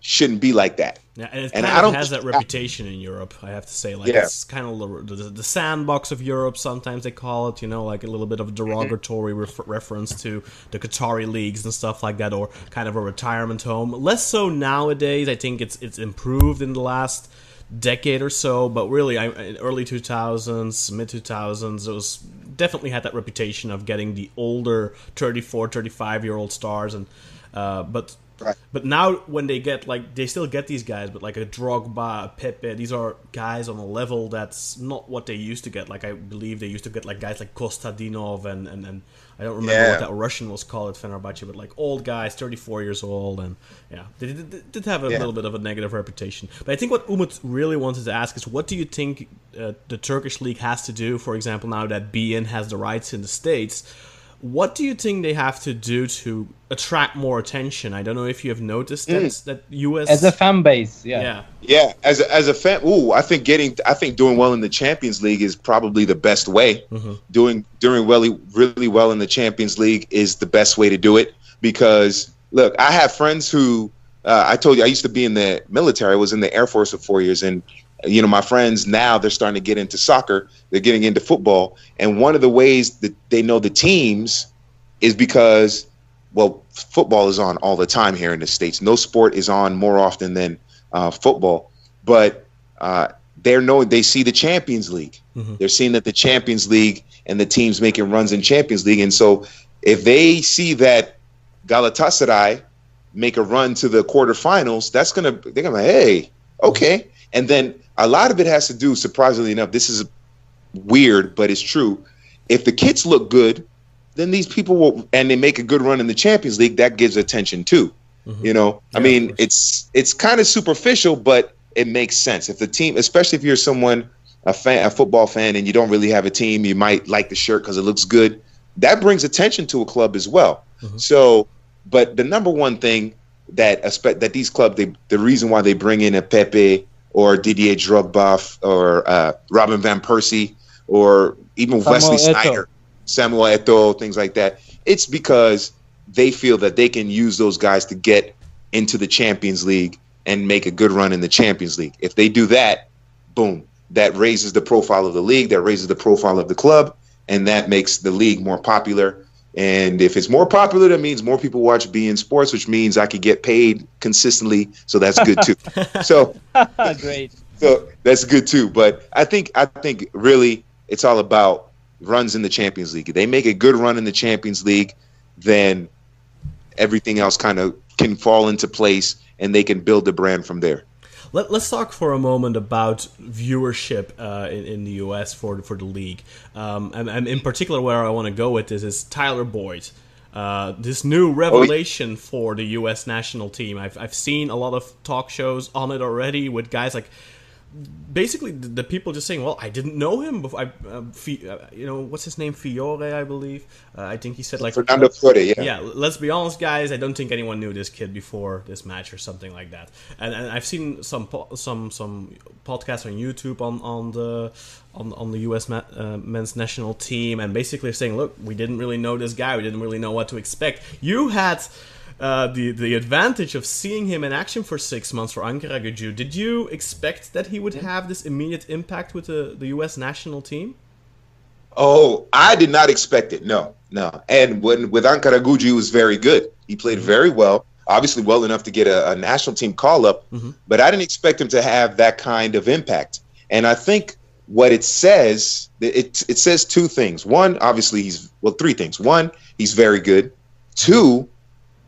shouldn't be like that. Yeah, and it and kind of has that reputation in Europe. I have to say, like yeah. it's kind of the, the, sandbox of Europe. Sometimes they call it, you know, like a little bit of a derogatory ref- reference to the Qatari leagues and stuff like that, or kind of a retirement home. Less so nowadays. I think it's it's improved in the last decade or so, but really, I, in early 2000s, mid 2000s, it was definitely had that reputation of getting the older 34, 35 year old stars and Uh, but Right. but now when they get like they still get these guys, but like a Drogba, a Pepe, these are guys on a level that's not what they used to get. Like I believe they used to get like guys like Kostadinov and and, and I don't remember Yeah. what that Russian was called at Fenerbahce, but like old guys, 34 years old, and yeah, they did, did- did have a Yeah. little bit of a negative reputation. But I think what Umut really wanted to ask is, what do you think uh, the Turkish league has to do? For example, now that beIN has the rights in the states, what do you think they have to do to attract more attention? I don't know if you have noticed that that US As a fan base, yeah. yeah Yeah, as a, as a fan, ooh, I think getting, I think doing well in the Champions League is probably the best way. Doing doing really really well in the Champions League is the best way to do it because look, I have friends who uh, I told you I used to be in the military. I was in the Air Force for four years, and you know my friends now they're starting to get into soccer. They're getting into football, and one of the ways that they know the teams is because well, football is on all the time here in the states. No sport is on more often than uh, football, but uh, they're knowing they see the Champions League. They're seeing that the Champions League and the teams making runs in Champions League, and so if they see that Galatasaray make a run to the quarterfinals, that's gonna they're gonna hey okay, and then a lot of it has to do surprisingly enough. This is weird, but it's true. If the kids look good, then these people will, and they make a good run in the Champions League. That gives attention too. Mm-hmm. You know, I Yeah, of mean, it's it's kind of superficial, but it makes sense. If the team, especially if you're someone a fan, a football fan, and you don't really have a team, you might like the shirt because it looks good. That brings attention to a club as well. Mm-hmm. So, but the number one thing that that these clubs, they, the reason why they bring in a Pepe or Didier Drogba or uh, Robin van Persie or even Samuel Wesley. Sneijder, Samuel Eto'o, things like that. It's because they feel that they can use those guys to get into the Champions League and make a good run in the Champions League. If they do that, boom, that raises the profile of the league, that raises the profile of the club, and that makes the league more popular. And if it's more popular, that means more people watch beIN Sports, which means I could get paid consistently. So that's good too. so Great. so that's good too. But I think I think really it's all about runs in the Champions League. If they make a good run in the Champions League, then everything else kind of can fall into place and they can build the brand from there. Let, us talk for a moment about viewership uh, in, in the US for for the league, um, and, and in particular, where I want to go with this is Tyler Boyd. Uh, this new revelation for the U.S. national team. I've, I've seen a lot of talk shows on it already with guys like basically the, people just saying, "Well, I didn't know him before." I, uh, Fi, uh, you know, what's his name? Fiore, I believe. Uh, I think he said like Fernando Fiore, yeah. yeah, let's be honest, guys. I don't think anyone knew this kid before this match or something like that. And, and I've seen some po- some some podcasts on YouTube on on the on, on the U.S. Ma- uh, men's national team, and basically saying, "Look, we didn't really know this guy. We didn't really know what to expect." You had. Uh, the the advantage of seeing him in action for six months for Ankara Gücü. Did you expect that he would have this immediate impact with the, the U.S. national team? Oh, I did not expect it. No, no. And when with Ankara Gücü, he was very good. He played very well. Obviously, well enough to get a, a national team call up. But I didn't expect him to have that kind of impact. And I think what it says, it it says two things. One, obviously, he's well, three things. One, he's very good. Two,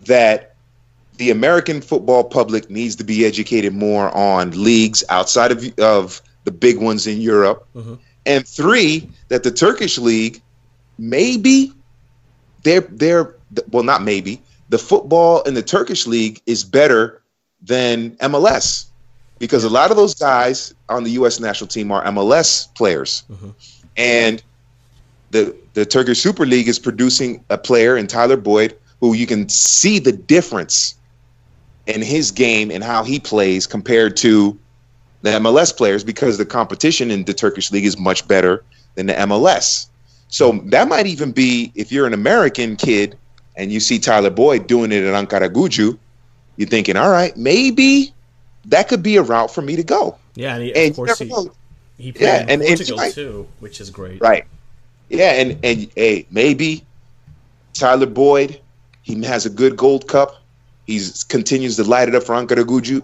that the American football public needs to be educated more on leagues outside of of the big ones in Europe. Mm-hmm. And three, that the Turkish league maybe they're they're well not maybe the football in the Turkish league is better than MLS because a lot of those guys on the U.S. national team are MLS players, mm-hmm. and the the Turkish Super League is producing a player in Tyler Boyd who you can see the difference in his game and how he plays compared to the MLS players because the competition in the Turkish league is much better than the MLS. So that might even be if you're an American kid and you see Tyler Boyd doing it at Ankara Gücü, you're thinking, all right, maybe that could be a route for me to go. Yeah, and, he, And of course he, he played Yeah, in and- and Portugal I- too, which is great. Right. Yeah, and and hey, maybe Tyler Boyd, he has a good Gold Cup. He continues to light it up for Ankara Gücü.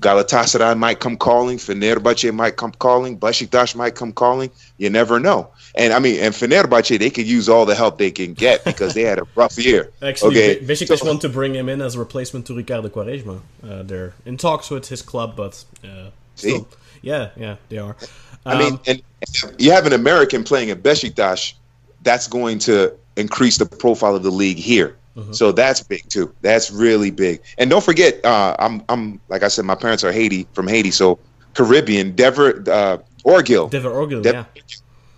Galatasaray might come calling, Fenerbahce might come calling, Besiktas might come calling. You never know. And I mean, and Fenerbahce, they could use all the help they can get because they had a rough year. Actually, okay, Be- Besiktas want to bring him in as a replacement to Ricardo Quaresma. Uh, they're in talks with his club, but uh, still, yeah, yeah, they are. I mean, Um, and you have an American playing at Besiktas, that's going to increase the profile of the league here. Mm-hmm. So that's big too. That's really big. And don't forget, uh, I'm I'm like I said, my parents are Haiti from Haiti, so Caribbean. Dever uh, Orgill. Dever Orgill, Dev- yeah,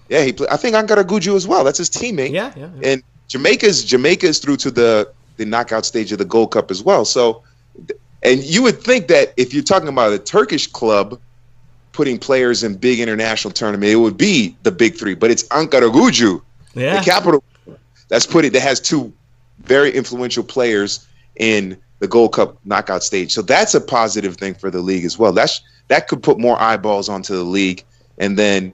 Yeah, he. Play, I think Ankara Gücü as well. That's his teammate. yeah, yeah. yeah. And Jamaica's Jamaica is through to the the knockout stage of the Gold Cup as well. So, and you would think that if you're talking about a Turkish club putting players in big international tournament, it would be the big three. But it's Ankara Gücü, yeah. the capital, that's put it. That has two very influential players in the Gold Cup knockout stage. So that's a positive thing for the league as well. That's that could put more eyeballs onto the league, and then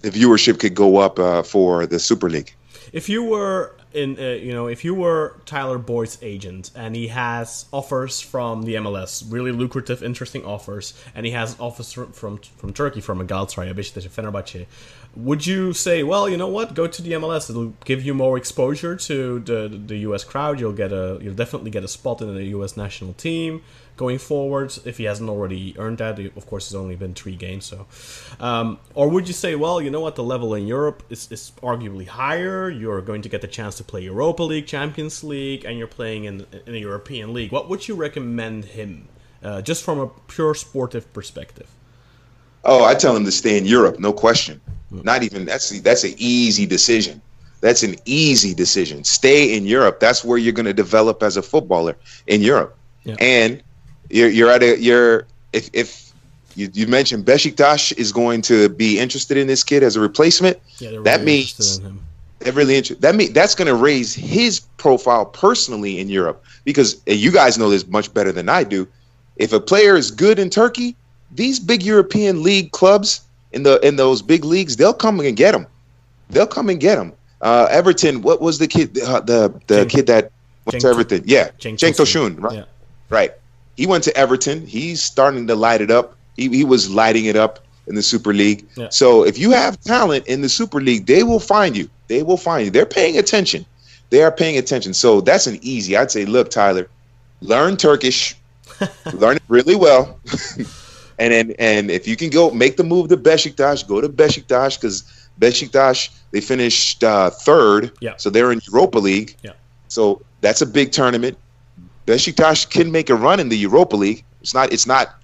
the viewership could go up uh, for the Super League. If you were in, uh, you know, if you were Tyler Boyd's agent and he has offers from the MLS, really lucrative, interesting offers, and he has offers from from, from Turkey, from a Galatasaray, Beşiktaş, Fenerbahçe, would you say, well, you know what, go to the MLS? It'll give you more exposure to the the U.S. crowd. You'll get a, you'll definitely get a spot in the U.S. national team going forward. If he hasn't already earned that, of course, it's only been three games. So, um, or would you say, well, you know what, the level in Europe is, is arguably higher. You're going to get the chance to play Europa League, Champions League, and you're playing in in a European league. What would you recommend him, uh, just from a pure sportive perspective? Oh, I tell him to stay in Europe, no question. Not even that's that's an easy decision. That's an easy decision. Stay in Europe. That's where you're going to develop as a footballer in Europe. Yeah. And you're you're at a you're if if you, you mentioned Besiktas is going to be interested in this kid as a replacement. Yeah, they're That means-. They're really interested. That mean that's going to raise his profile personally in Europe because you guys know this much better than I do. If a player is good in Turkey, these big European league clubs in the in those big leagues, they'll come and get him. They'll come and get him. Uh, Everton, what was the kid uh, the the kid that went to Everton? Yeah, Cenk. Tosun, right? Yeah. Right. He went to Everton. He's starting to light it up. He, he was lighting it up in the Super League. Yeah. So if you have talent in the Super League, they will find you. They will find you. They're paying attention. They are paying attention. So that's an easy. I'd say, look, Tyler, learn Turkish, learn it really well, and then and if you can go make the move to Besiktas, go to Besiktas because Besiktas they finished uh, third. Yeah. So they're in Europa League. Yeah. So that's a big tournament. Besiktas can make a run in the Europa League. It's not. It's not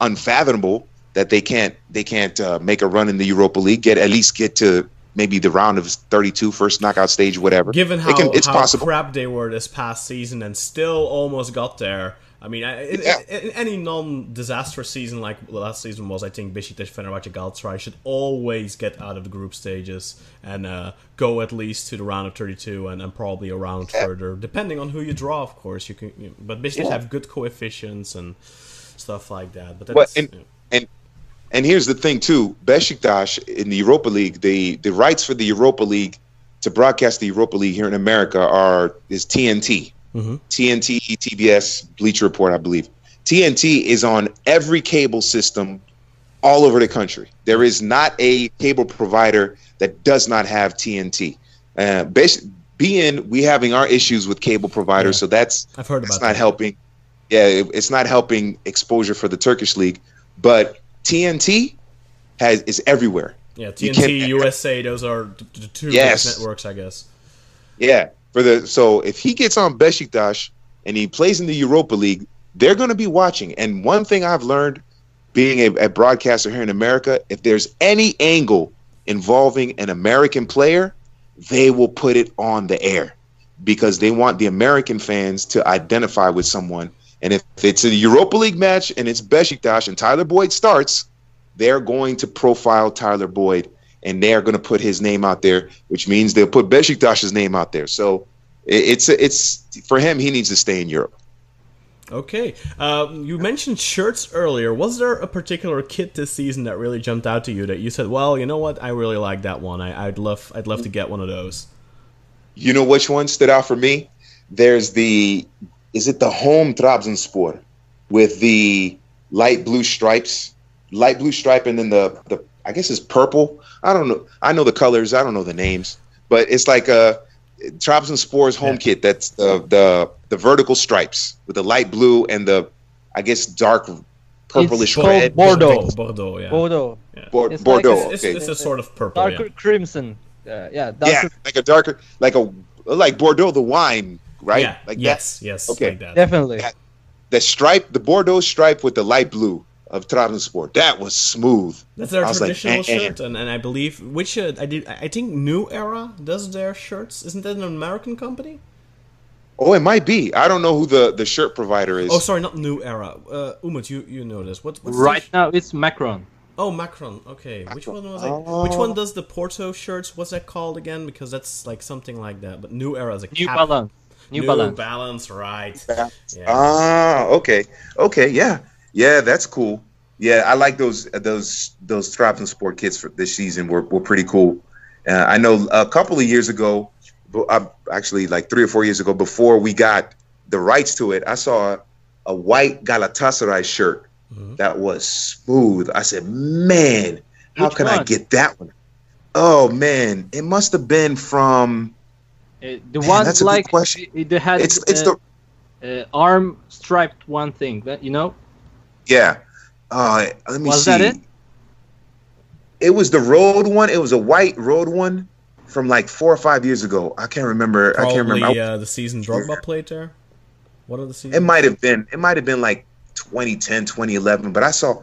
unfathomable that they can't. They can't uh, make a run in the Europa League. Get at least get to maybe the round of 32, first knockout stage, whatever. Given It how, can- it's how possible. crap they were this past season and still almost got there. I mean, I- Yeah. in, in any non-disastrous season like last season was, I think Besiktas, Fenerbahce, Galatasaray should always get out of the group stages and uh, go at least to the round of 32 and, and probably a round further, depending on who you draw, of course. You can, you, but Besiktas Yeah. have good coefficients and stuff like that. But Well, and- you know, And and here's the thing too, Besiktas in the Europa League, the the rights for the Europa League to broadcast the Europa League here in America are is TNT. Mhm. TNT, TBS, Bleacher Report, I believe. TNT is on every cable system all over the country. There is not a cable provider that does not have TNT. Uh, bas- being we having our issues with cable providers, Yeah. so that's I've heard it's about not that. helping. Yeah, it- it's not helping exposure for the Turkish league, but TNT has is everywhere. Yeah, TNT, USA, those are the two Yes. networks, I guess. Yeah, for the so if he gets on Besiktas and he plays in the Europa League, they're going to be watching. And one thing I've learned being a, a broadcaster here in America, if there's any angle involving an American player, they will put it on the air because they want the American fans to identify with someone. And if it's a Europa League match and it's Besiktas and Tyler Boyd starts, they're going to profile Tyler Boyd and they're going to put his name out there, which means they'll put Besiktas's name out there. So it's it's for him. He needs to stay in Europe. Okay. Um, you mentioned shirts earlier. Was there a particular kit this season that really jumped out to you that you said, "Well, you know what? I really like that one. I, I'd love, I'd love to get one of those." You know which one stood out for me? There's the is it the home Trabzonspor with the light blue stripes, light blue stripe, and then the the I guess it's purple. I don't know. I know the colors. I don't know the names, but it's like a Trabzonspor's home Yeah. kit. That's the the the vertical stripes with the light blue and the I guess dark purplish called red. Bordeaux. Bordeaux, yeah. Bordeaux, Bor- It's like Bordeaux. It's, okay. it's a sort of purple, darker yeah. crimson. Uh, yeah, darker yeah, like a darker, like a like Bordeaux the wine, right? Yeah, Like that. yes, yes, Okay. like that. Definitely. Yeah. The stripe, the Bordeaux stripe with the light blue of Trabzonspor. That was smooth. That's their I was like, traditional eh, eh. shirt, and, and I believe which uh, I did. I think New Era does their shirts. Isn't that an American company? Oh, it might be. I don't know who the, the shirt provider is. Oh, sorry, not New Era. Uh, Umut, you you know this. What, what's Right sh- now it's Macron. Oh, Macron. Okay, which one was I? Oh. Which one does the Porto shirts? What's that called again? Because that's like something like that. But New Era is a New cap. Balance. New, Balance. New Balance, right? Yeah. Ah, okay, okay, yeah, yeah, that's cool. Yeah, I like those those those Trabzonspor kits for this season. Were were pretty cool. Uh, I know a couple of years ago, bu- uh, actually like three or four years ago, before we got the rights to it, I saw a white Galatasaray shirt Mhm. that was smooth. I said, "Man, how Which can I get that one?" Oh man, it must have been from. Uh, the Man, one that's a good like question. it, it had It's it's uh, the uh, arm striped one thing. That you know. Yeah. Uh, let me Was see. that it? It was the road one. It was a white road one from like four or five years ago. I can't remember. I can't remember. uh, the season Drogba played there. What are the seasons? it might have been. It might have been like 2010, 2011. But I saw.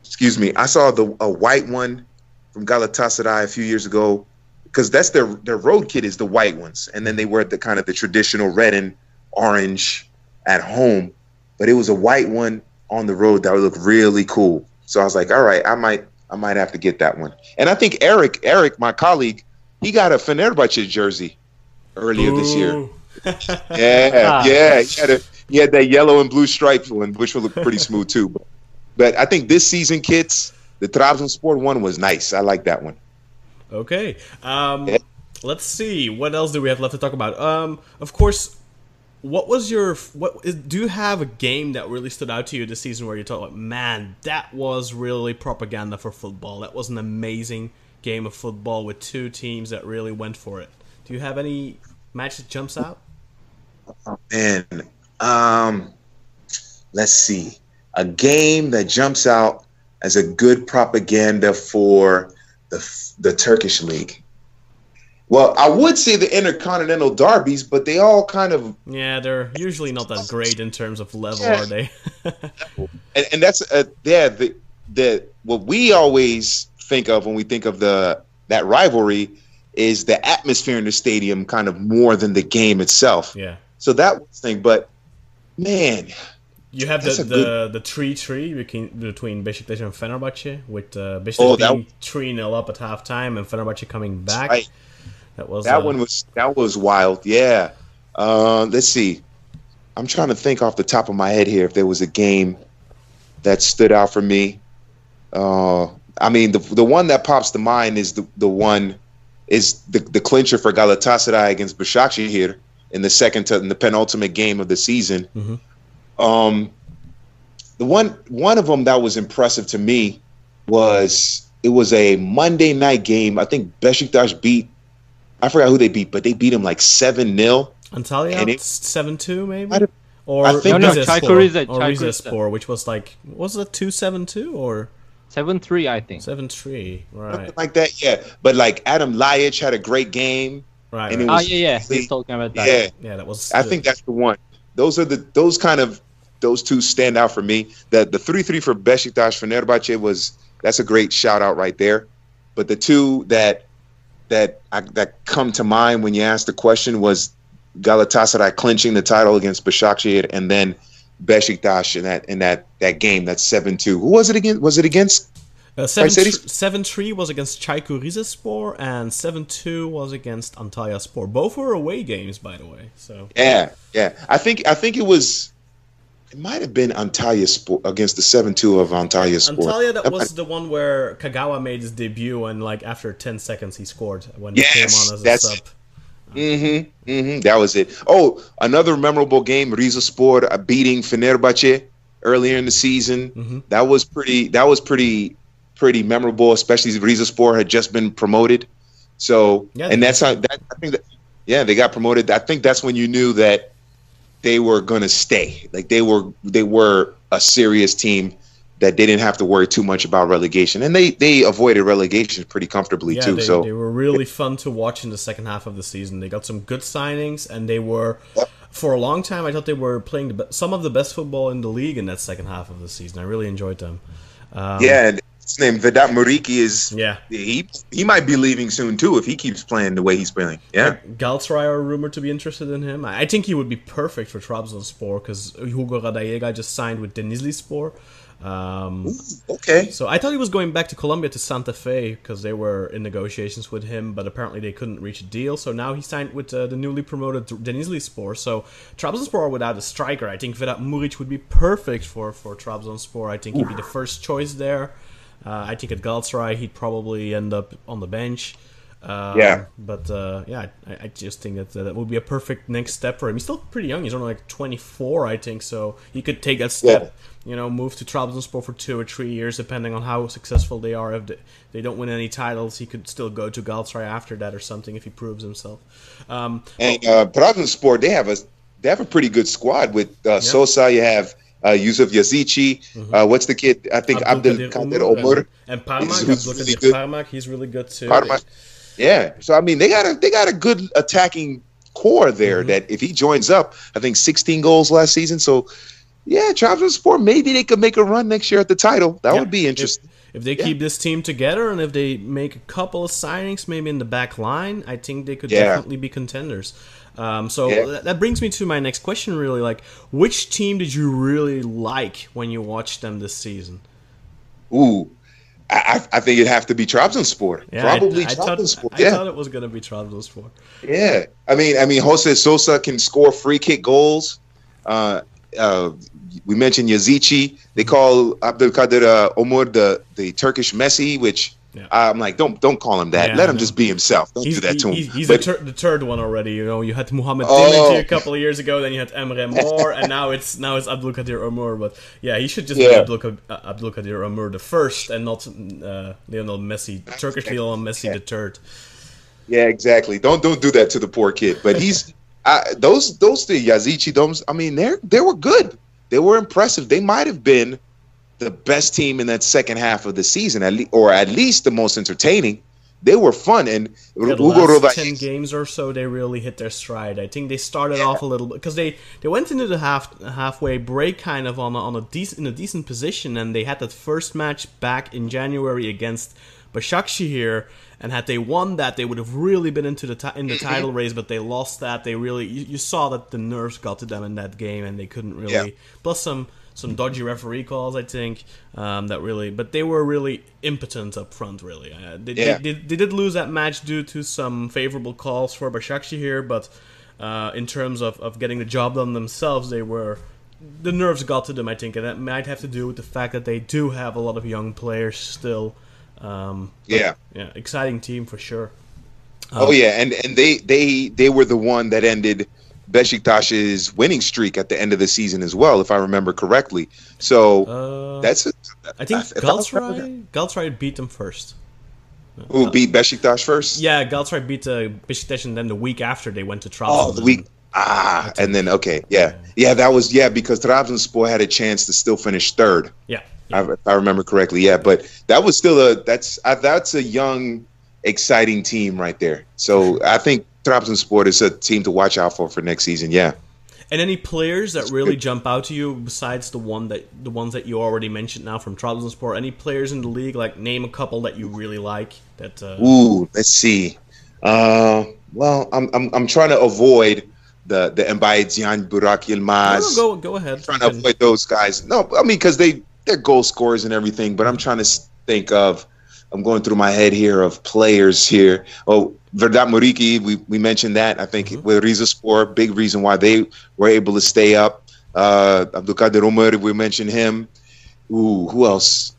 Excuse me. I saw the a white one from Galatasaray a few years ago because that's their their road kit is the white ones, and then they wear the kind of the traditional red and orange at home. But it was a white one on the road that would look really cool. So I was like, all right, I might I might have to get that one. And I think Eric Eric, my colleague, he got a Fenerbahce jersey earlier this year. Yeah, Ah. yeah. He had, a, he had that yellow and blue striped one, which would look pretty smooth too. But, but I think this season kits, the Trabzonspor one was nice. I like that one. Okay. Um, Yeah. let's see. What else do we have left to talk about? Um, of course. What was your what? Do you have a game that really stood out to you this season where you thought, like, man, that was really propaganda for football. That was an amazing game of football with two teams that really went for it. Do you have any match that jumps out? Man, um, let's see. A game that jumps out as a good propaganda for the the Turkish league. Well, I would say the intercontinental derbies, but they all kind of Yeah, they're usually not that great in terms of level, Yeah. are they? and, and that's uh, yeah the the what we always think of when we think of the that rivalry is the atmosphere in the stadium kind of more than the game itself. yeah. So that was the thing, but man, You have the, the, the three three between between Besiktas and Fenerbahce with uh, Besiktas Oh, being three 0 up at halftime and Fenerbahce coming back. right. That was that uh, one was that was wild. Yeah. Uh, let's see. I'm trying to think off the top of my head here if there was a game that stood out for me. Uh, I mean, the the one that pops to mind is the the one is the the clincher for Galatasaray against Başakşehir here in the second to in the penultimate game of the season. Mhm. Um, the one one of them that was impressive to me was it was a Monday night game. I think Besiktas beat I forgot who they beat, but they beat him like seven 0 Antalya and it- seven two maybe. Or I think- No, no, Rizespor, Çaykur Rize, or Rizespor, which was like was it two seven two or Seven three, I think. seven three? Right, something like that. Yeah, but like Adem Ljajić had a great game. right. and right. Was- ah, yeah, yeah. they- He's talking about that. Yeah, yeah, that was. I think that's the one. Those are the those kind of those two stand out for me. The the three three for Besiktas for Fenerbahce was that's a great shout out right there. But the two that that I, that come to mind when you ask the question was Galatasaray clinching the title against Başakşehir and then Besiktas in that in that that game that's seven two. Who was it against? Was it against? Uh, seven, tr- seven three was against Çaykur Rizespor and seven two was against Antalyaspor. Both were away games, by the way. So Yeah, yeah. I think I think it was. It might have been Antalyaspor against the seven two of Antalyaspor. Antalya, that That was the one where Kagawa made his debut, and like after ten seconds, he scored when he came on as a that's sub. it. Mm-hmm. Mm-hmm. That was it. Oh, another memorable game, Rizespor uh, beating Fenerbahce earlier in the season. Mm-hmm. That was pretty. That was pretty pretty memorable, especially Rizespor had just been promoted. So, Yeah, and that's how that I think that yeah, they got promoted. I think that's when you knew that they were going to stay. Like they were they were a serious team that they didn't have to worry too much about relegation, and they they avoided relegation pretty comfortably Yeah, too. they, so they were really fun to watch in the second half of the season. They got some good signings, and they were, Yep. for a long time, I thought they were playing the, be- some of the best football in the league in that second half of the season. I really enjoyed them. Um, yeah, and his name Vedat Muriqi is Yeah. he he might be leaving soon too if he keeps playing the way he's playing. Yeah. Galatasaray are rumored to be interested in him. I I think he would be perfect for Trabzonspor because Hugo Rodallega just signed with Denizlispor. Um, Okay. So I thought he was going back to Colombia to Santa Fe because they were in negotiations with him, but apparently they couldn't reach a deal. So now he signed with uh, the newly promoted Denizlispor. So Trabzonspor without a striker, I think Vedat Muric would be perfect for for Trabzonspor. I think he'd be the first choice there. Uh, I think at Galatasaray he'd probably end up on the bench. Um, Yeah. But uh, yeah, I, I just think that uh, that would be a perfect next step for him. He's still pretty young. He's only like 24, I think. So he could take that step. yeah. You know, move to Trabzonspor for two or three years, depending on how successful they are. If they, don't win any titles, he could still go to Galatasaray after that or something if he proves himself. Um, And uh, Trabzonspor, they have a they have a pretty good squad with uh, Sosa. You have uh, Yusuf Yazici. Mm-hmm. Uh, what's the kid? I think Abdel Kader Omar. and, and Parmak, really good. Parmak, he's really good too. Parma. Yeah. So I mean, they got a they got a good attacking core there. Mm-hmm. That if he joins up, I think 16 goals last season. So yeah, Trabzonspor maybe they could make a run next year at the title. That Yeah. would be interesting. If, they keep this team together and if they make a couple of signings, maybe in the back line, I think they could Yeah. definitely be contenders. Um, so Yeah. that, brings me to my next question. Really, like, which team did you really like when you watched them this season? Ooh. I, I I think it'd have to be Trabzonspor. Yeah, Probably I, thought, Trabzonspor. I yeah. thought it was gonna be Trabzonspor. Yeah, I mean, I mean, Jose Sosa can score free kick goals. Uh, uh, we mentioned Yazici. They call Abdelkader uh, Omar the the Turkish Messi, which Yeah. I'm like, don't don't call him that. Yeah, Let him just be himself. Don't He's, do that to him. he- he's But- the, tur- the third one already. You know, you had Mohamed Oh. Dilinti a couple of years ago, then you had Emre Mor, and now it's now it's Abdul Kadir Omar. But yeah, he should just be Yeah. Abdul, Ka- uh, Abdul Kadir Omar the first, and not uh, Lionel Messi, Turkish Lionel Messi the third. yeah, exactly. Don't don't do that to the poor kid. But he's I, those those the Yazici domes. I mean, they're they were good. They were impressive. They might have been the best team in that second half of the season, at least, or at least the most entertaining. They were fun, and Yeah, the Hugo last ten games or so, they really hit their stride. I think they started off a little bit because they, they went into the half halfway break kind of on a, on a decent in a decent position, and they had that first match back in January against Başakşehir, and had they won that, they would have really been into the ti- in the title mm-hmm. race. But they lost that. They really you, you saw that the nerves got to them in that game, and they couldn't really. Yeah. Plus some some dodgy referee calls, I think, um, that really. But they were really impotent up front. Really, uh, they, Yeah. they, they, they did lose that match due to some favorable calls for Başakşehir, but uh, in terms of, of getting the job done themselves, they were the nerves got to them. I think, and that might have to do with the fact that they do have a lot of young players still. Um, but, Yeah. yeah, exciting team for sure. Oh yeah, and and they they they were the one that ended Besiktas's winning streak at the end of the season as well, if I remember correctly. So Uh, that's a, I think if I remember Galatasaray Galatasaray beat them first. who beat Besiktas first. Yeah, Galatasaray beat uh, Besiktas, and then the week after they went to Trabzon. Oh, the week. Ah, and then okay, yeah, yeah, that was yeah because Trabzonspor had a chance to still finish third. Yeah, I, if I remember correctly, yeah, but that was still a that's uh, that's a young, exciting team right there. So I think Trabzonspor is a team to watch out for for next season. Yeah. And any players that really jump out to you besides the one that the ones that you already mentioned now from Trabzonspor? Any players in the league? Like name a couple that you really like. That uh, Ooh, let's see. Uh, well, I'm I'm I'm trying to avoid the the Mbaye Burak Yilmaz. no, go go ahead. trying to avoid those guys. No, I mean because they they're goal scorers and everything. But I'm trying to think of. I'm going through my head here of players here. Oh, Vedat Muriqi, we, we mentioned that. I think with Rizespor, big reason why they were able to stay up. Uh, Abdulkadir Umar, we mentioned him. Ooh, who else?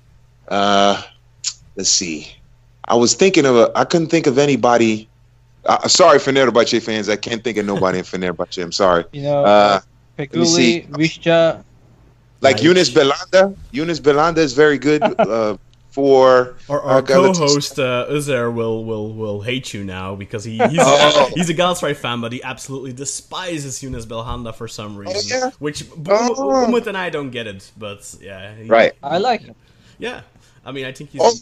Uh, let's see. I was thinking of a. I couldn't think of anybody. Uh, sorry, Fenerbahce fans. I can't think of nobody in Fenerbahce. I'm sorry. You know, Uh, me see. Višća, Like Right. Younès Belhanda. Younès Belhanda is very good uh, for Our, our uh, co-host uh, Uzer will will will hate you now because he, he's Oh. he's a Galatasaray fan, but he absolutely despises Yunus Belhanda for some reason. yeah? Which Oh. Umut and I don't get it, but yeah, he- Right. I like him. Yeah, I mean, I think he's. Oh.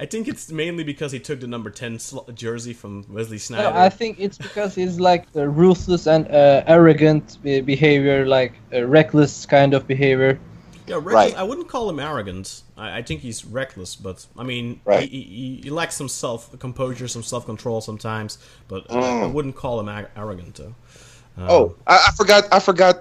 I think it's mainly because he took the number ten sl- jersey from Wesley No, I think it's because he's like ruthless and uh, arrogant behavior, like uh, reckless kind of behavior. Yeah, reckless, Right. I wouldn't call him arrogant. I, I think he's reckless, but I mean, Right. he, he, he lacks some self composure, some self control sometimes. But I, I Mm. wouldn't call him ar- arrogant though. Um, Oh, I, I forgot. I forgot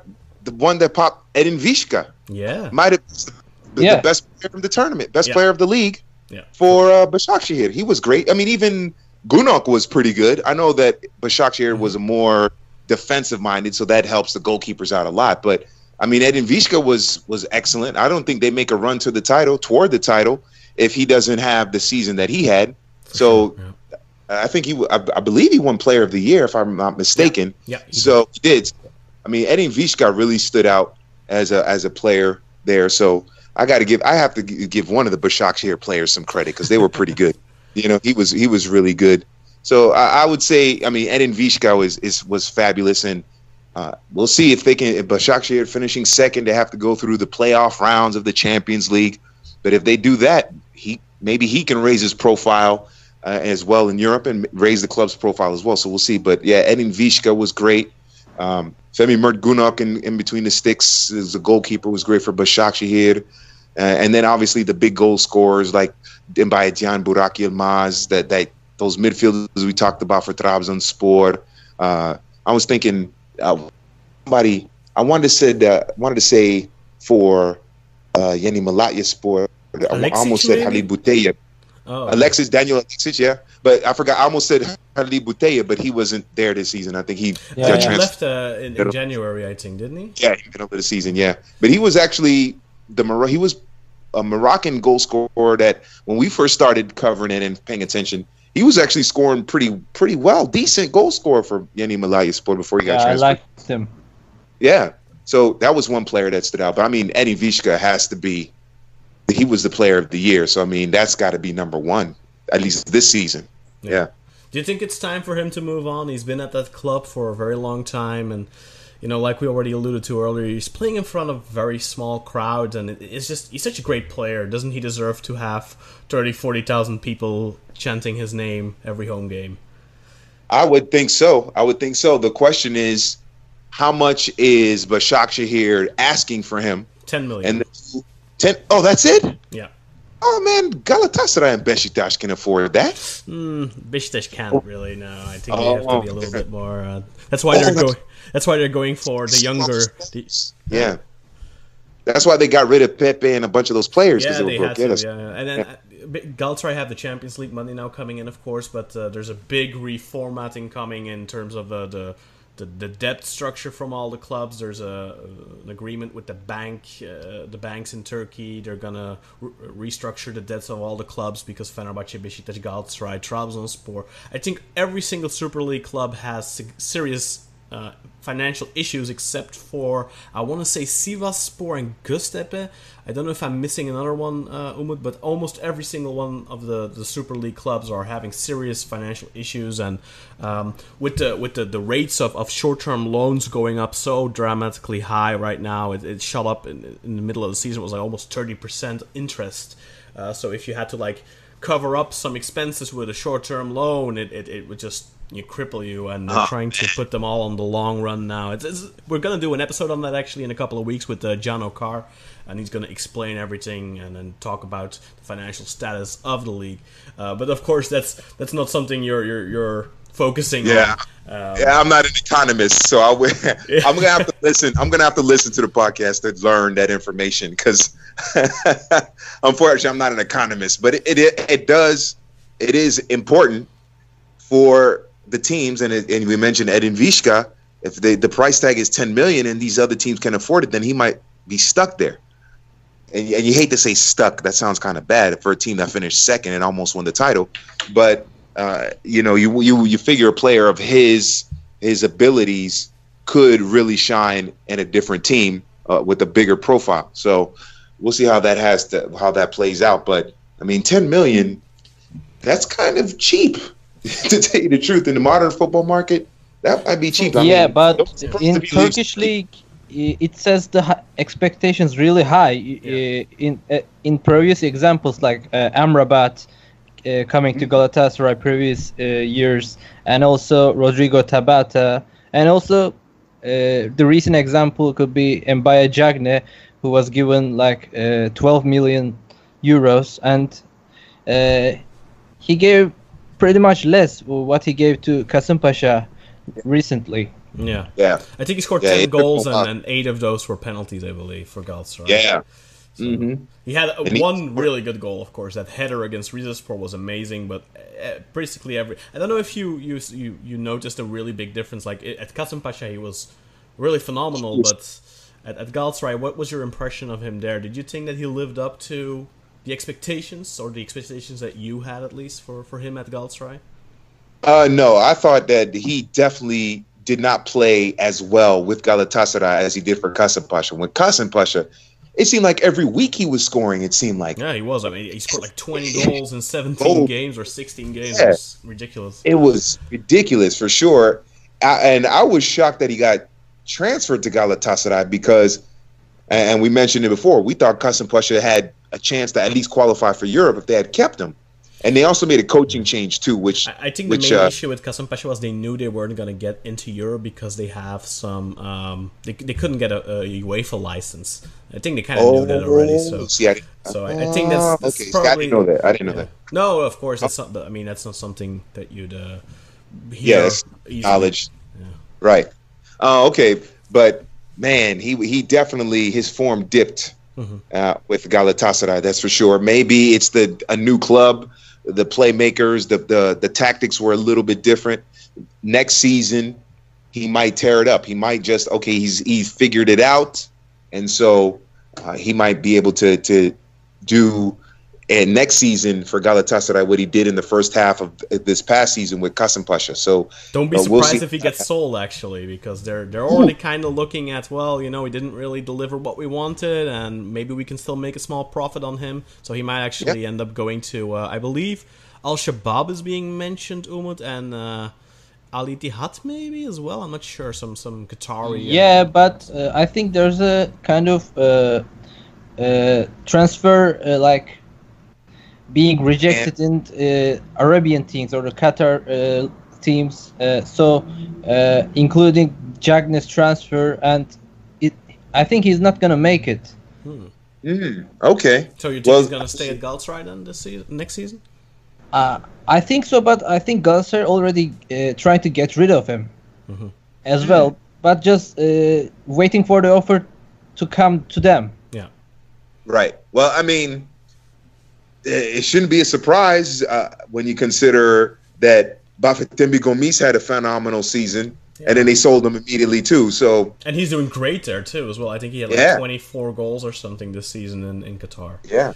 the one that popped. Edin Višća yeah, might have been the, Yeah. the best player from the tournament, best Yeah. player of the league yeah. for uh, Başakşehir. He was great. I mean, even Günok was pretty good. I know that Başakşehir was a more defensive minded, so that helps the goalkeepers out a lot. But I mean, Edin Višća was was excellent. I don't think they make a run to the title, toward the title, if he doesn't have the season that he had. So Yeah. I think he, I, I believe he won Player of the Year, if I'm not mistaken. Yeah, he So he did. I mean, Edin Višća really stood out as a as a player there. So I got to give, I have to give one of the Başakşehir players some credit because they were pretty good. You know, he was he was really good. So I, I would say, I mean, Edin Višća was is was fabulous, and uh, we'll see if they can. If Başakşehir finishing second, they have to go through the playoff rounds of the Champions League. But if they do that, he maybe he can raise his profile uh, as well in Europe and raise the club's profile as well. So we'll see. But yeah, Edin Višća was great. Um, Fehmi Mert Günok in, in between the sticks as a goalkeeper was great for Başakşehir. Uh, and then obviously the big goal scorers like Mbaye Burak Yilmaz, that that those midfielders we talked about for Trabzonspor. Uh, I was thinking uh, somebody I wanted to said uh, wanted to say for uh, Yeni Malatyaspor. I almost said maybe? Khalid Boutaïb. Oh, Alexis Daniel Alexis, yeah. But I forgot. I almost said Khalid Boutaïb, but he wasn't there this season. I think he Yeah, yeah. transferred. left uh, in, in January, I think, didn't he? Yeah, he middle of the season. Yeah, but he was actually the Mor- he was a Moroccan goal scorer that when we first started covering it and paying attention, he was actually scoring pretty pretty well, decent goal scorer for Yeni Malatyaspor before he got Yeah, I transferred. liked him. yeah, so that was one player that stood out. But I mean, Eddie Višća has to be. He was the player of the year, so I mean that's got to be number one at least this season. Yeah. Do you think it's time for him to move on? He's been at that club for a very long time, and you know, like we already alluded to earlier, he's playing in front of very small crowds, and it's just he's such a great player. Doesn't he deserve to have 30, 40,000 people chanting his name every home game? I would think so. I would think so. The question is, how much is Başakşehir asking for him? Ten million. And ten. Oh, that's it. yeah. Oh man, Galatasaray and Beşiktaş can afford that. Mm, Beşiktaş can't really. No, I think they Oh, have to be a little bit more. Uh, that's why Oh, they're that's- going. That's why they're going for the younger. The, Yeah, that's why they got rid of Pepe and a bunch of those players because Yeah, they they were had broke. Yeah, to. Yeah, and then uh, Galatasaray have the Champions League money now coming in, of course, but uh, there's a big reformatting coming in terms of uh, the, the the debt structure from all the clubs. There's a an agreement with the bank, uh, the banks in Turkey. They're gonna re- restructure the debts of all the clubs because Fenerbahce, Beşiktaş, Galatasaray, Trabzonspor. I think every single Super League club has serious uh, financial issues except for I want to say Sivasspor and Göztepe. I don't know if I'm missing another one, uh, Umut, but almost every single one of the, the Super League clubs are having serious financial issues, and um, with the with the, the rates of, of short term loans going up so dramatically high right now, it, it shot up in, in the middle of the season. It was like almost thirty percent interest. Uh, so if you had to like cover up some expenses with a short term loan, it, it, it would just you cripple you, and they're Oh, trying to put them all on the long run now. It's, it's, we're gonna do an episode on that actually in a couple of weeks with uh, John O'Carr, and he's gonna explain everything and then talk about the financial status of the league. Uh, but of course, that's that's not something you're you're, you're focusing Yeah. on. Um, Yeah, I'm not an economist, so I will, I'm gonna have to listen. I'm gonna have to listen to the podcast to learn that information because, unfortunately, I'm not an economist. But it, it it does it is important for the teams, and it, and we mentioned Edin Višća. If they, the price tag is 10 million and these other teams can afford it, then he might be stuck there. And, and you hate to say stuck. That sounds kind of bad for a team that finished second and almost won the title. But uh, you know, you you you figure a player of his his abilities could really shine in a different team uh, with a bigger profile. So we'll see how that has to how that plays out. But I mean, 10 million, that's kind of cheap to tell you the truth in the modern football market. That might be cheap. I yeah, mean, but in Turkish league, i- it says the expectations really high. Yeah. In uh, in previous examples like uh, Amrabat uh, coming to Galatasaray previous uh, years, and also Rodrigo Tabata, and also uh, the recent example could be Mbaye Diagne, who was given like uh, 12 million euros, and uh, he gave pretty much less what he gave to Kasımpaşa recently. Yeah. Yeah, I think he scored Yeah, 10 goals and, lot. and eight of those were penalties, I believe, for Galatasaray. yeah. So hmm He had And he- one really good goal, of course. That header against Rizespor was amazing, but uh, basically every. I don't know if you you you, you noticed a really big difference. Like at Kasımpaşa, he was really phenomenal, but at, at Galatasaray, what was your impression of him there? Did you think that he lived up to the expectations, or the expectations that you had at least for for him at Galatasaray? Uh, no, I thought that he definitely did not play as well with Galatasaray as he did for Kasımpaşa. When Kasımpaşa, it seemed like every week he was scoring. It seemed like Yeah, he was. I mean, he scored like 20 goals in 17 Goal. games or 16 games. Yeah. It was ridiculous. it was ridiculous for sure. I, and I was shocked that he got transferred to Galatasaray because, and we mentioned it before, we thought Kasımpaşa had a chance to at least qualify for Europe if they had kept him. And they also made a coaching change too, which I, I think the which main uh, issue with Kasımpaşa was they knew they weren't going to get into Europe because they have some. Um, they, they couldn't get a, a UEFA license. I think they kind of knew that already. So, see, I, so I, I think that's, that's okay. see, I probably. didn't know that. I didn't know yeah. that. No, of course that's not. I mean, that's not something that you'd. Uh, hear Yeah, knowledge. Yeah. Right. Uh, okay, but man, he he definitely his form dipped Mhm. uh, with Galatasaray. That's for sure. Maybe it's the a new club, the playmakers, the the the tactics were a little bit different. Next season, he might tear it up. He might just okay. He's he's figured it out, and so uh, he might be able to to do. And next season for Galatasaray, what he did in the first half of this past season with Kasımpaşa. So Don't be Uh, we'll surprised see. if he gets sold actually, because they're they're already kind of looking at well, you know, he didn't really deliver what we wanted, and maybe we can still make a small profit on him. So he might actually end up going to, uh, I believe, Al Shabab is being mentioned, Umut, and uh, Al Ittihad maybe as well. I'm not sure. Some some Qatari. uh, Yeah, but uh, I think there's a kind of uh, uh, transfer uh, like being rejected in uh, Arabian teams or the Qatar uh, teams. Uh, so uh, including Diagne's transfer, and it, I think he's not gonna make it. Mm, okay. So you think Well- he's gonna stay at Galatasaray then this season, next season? Uh, I think so, but I think Galatasaray already uh, trying to get rid of him Mhm. as well, but just uh, waiting for the offer to come to them. Yeah. Right. Well, I mean, it shouldn't be a surprise uh, when you consider that Bafetimbi Gomis had a phenomenal season, and then they sold him immediately too. So And he's doing great there too, as well. I think he had like Yeah. 24 goals or something this season in, in Qatar. yeah,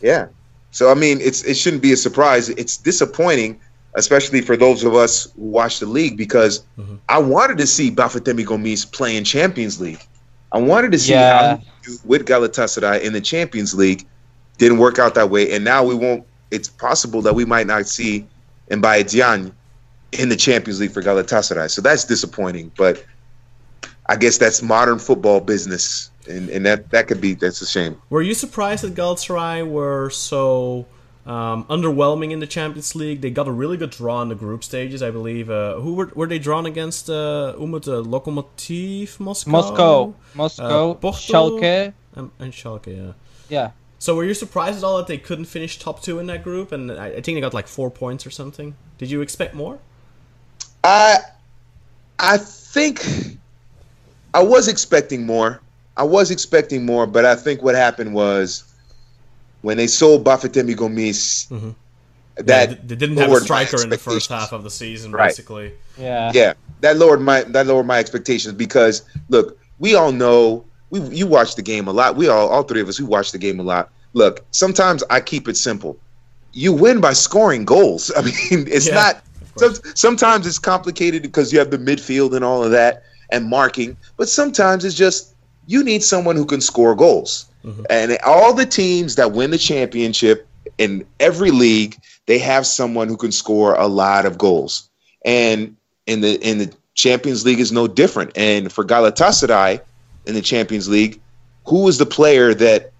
yeah. So I mean, it's it shouldn't be a surprise. It's disappointing, especially for those of us who watch the league, because Mhm. I wanted to see Bafetimbi Gomis play in Champions League. I wanted to see Yeah. how he with Galatasaray in the Champions League. Didn't work out that way, and now we won't. It's possible that we might not see Mbaye Diagne in the Champions League for Galatasaray. So that's disappointing. But I guess that's modern football business, and, and that that could be that's a shame. Were you surprised that Galatasaray were so um, underwhelming in the Champions League? They got a really good draw in the group stages, I believe. Uh, who were, were they drawn against? Uh, Umut, uh, Lokomotiv Moscow? Moscow, Moscow, Uh, Porto? Schalke. Um, and Schalke, yeah. Yeah. So were you surprised at all that they couldn't finish top two in that group? And I, I think they got like four points or something. Did you expect more? I I think I was expecting more. I was expecting more, but I think what happened was when they sold Bafetimbi Gomis, Mhm. that Yeah, they, they didn't have a striker in the first half of the season, Right. basically. Yeah. yeah, that lowered my that lowered my expectations because look, we all know we you watch the game a lot. We all all three of us we watch the game a lot. Look, sometimes I keep it simple. You win by scoring goals. I mean, it's Yeah, not. Some, sometimes it's complicated because you have the midfield and all of that and marking, but sometimes it's just you need someone who can score goals. Mhm. And all the teams that win the championship in every league, they have someone who can score a lot of goals. And in the in the Champions League is no different. And for Galatasaray in the Champions League, who was the player that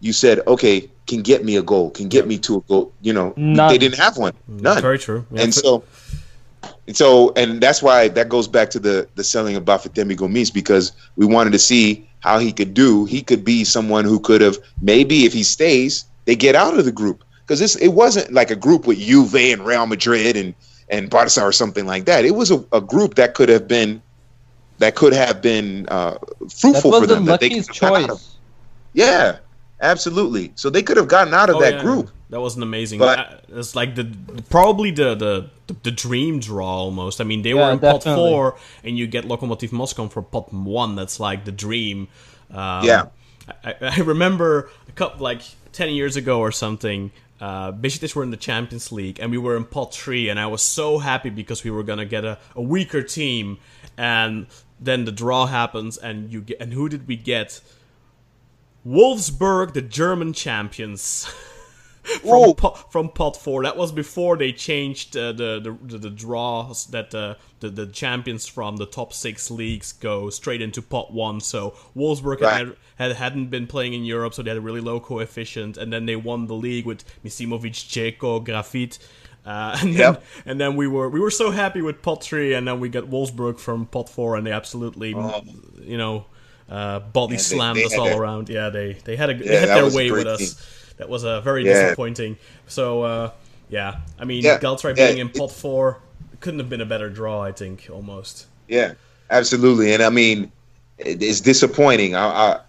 you said, okay, can get me a goal, can get me to a goal? You know, None. they didn't have one. Mm, None Very true. Yeah, and so and so and that's why that goes back to the the selling of Bafetimbi Gomis because we wanted to see how he could do. He could be someone who could have maybe if he stays, they get out of the group because this it wasn't like a group with Juve and Real Madrid and and Barca or something like that. It was a, a group that could have been that could have been uh, fruitful was for the them. that they luckiest could have got of. choice. Yeah, absolutely. So they could have gotten out of Oh, that yeah. group. That was an amazing. But- uh, it's like the probably the, the the dream draw almost. I mean, they were Yeah, in pot four, and you get Lokomotiv Moscow for pot one. That's like the dream. Um, Yeah. I, I remember a couple like ten years ago or something. Uh, Besiktas were in the Champions League, and we were in pot three, and I was so happy because we were gonna get a, a weaker team, and then the draw happens, and you get and who did we get? Wolfsburg, the German champions. from pot, from pot four. That was before they changed uh, the, the the the draws that uh, the the champions from the top six leagues go straight into pot one. So Wolfsburg Right. had, had hadn't been playing in Europe, so they had a really low coefficient, and then they won the league with Misimovic, Dzeko, Grafit. Uh, and, then, Yep. and then we were we were so happy with pot three, and then we got Wolfsburg from pot four, and they absolutely, you know, uh, body Oh. they- slammed they us all a- around. Yeah, they they had a they had their way with us. team. That was a very Yeah. disappointing. So uh, yeah, I mean, Yeah, yeah, being in it- pot four couldn't have been a better draw. I think almost. Yeah, absolutely. And I mean, it, it's disappointing. I, I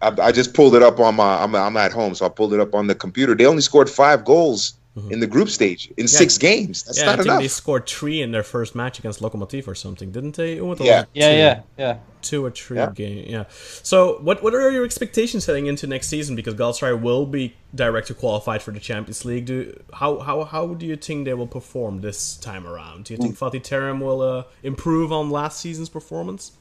I I just pulled it up on my. I'm I'm at home, so I pulled it up on the computer. They only scored five goals in the group stage in six games. That's Mm-hmm. yeah, I not think they scored three in their first match against Lokomotiv or something, didn't they? Yeah. like Yeah, two, yeah, yeah. two or three Yeah. game. Yeah. So what what are your expectations heading into next season? Because Galatasaray will be directly qualified for the Champions League. Do how how how do you think they will perform this time around? Do you think Fatih Terim will uh, improve on last season's performance?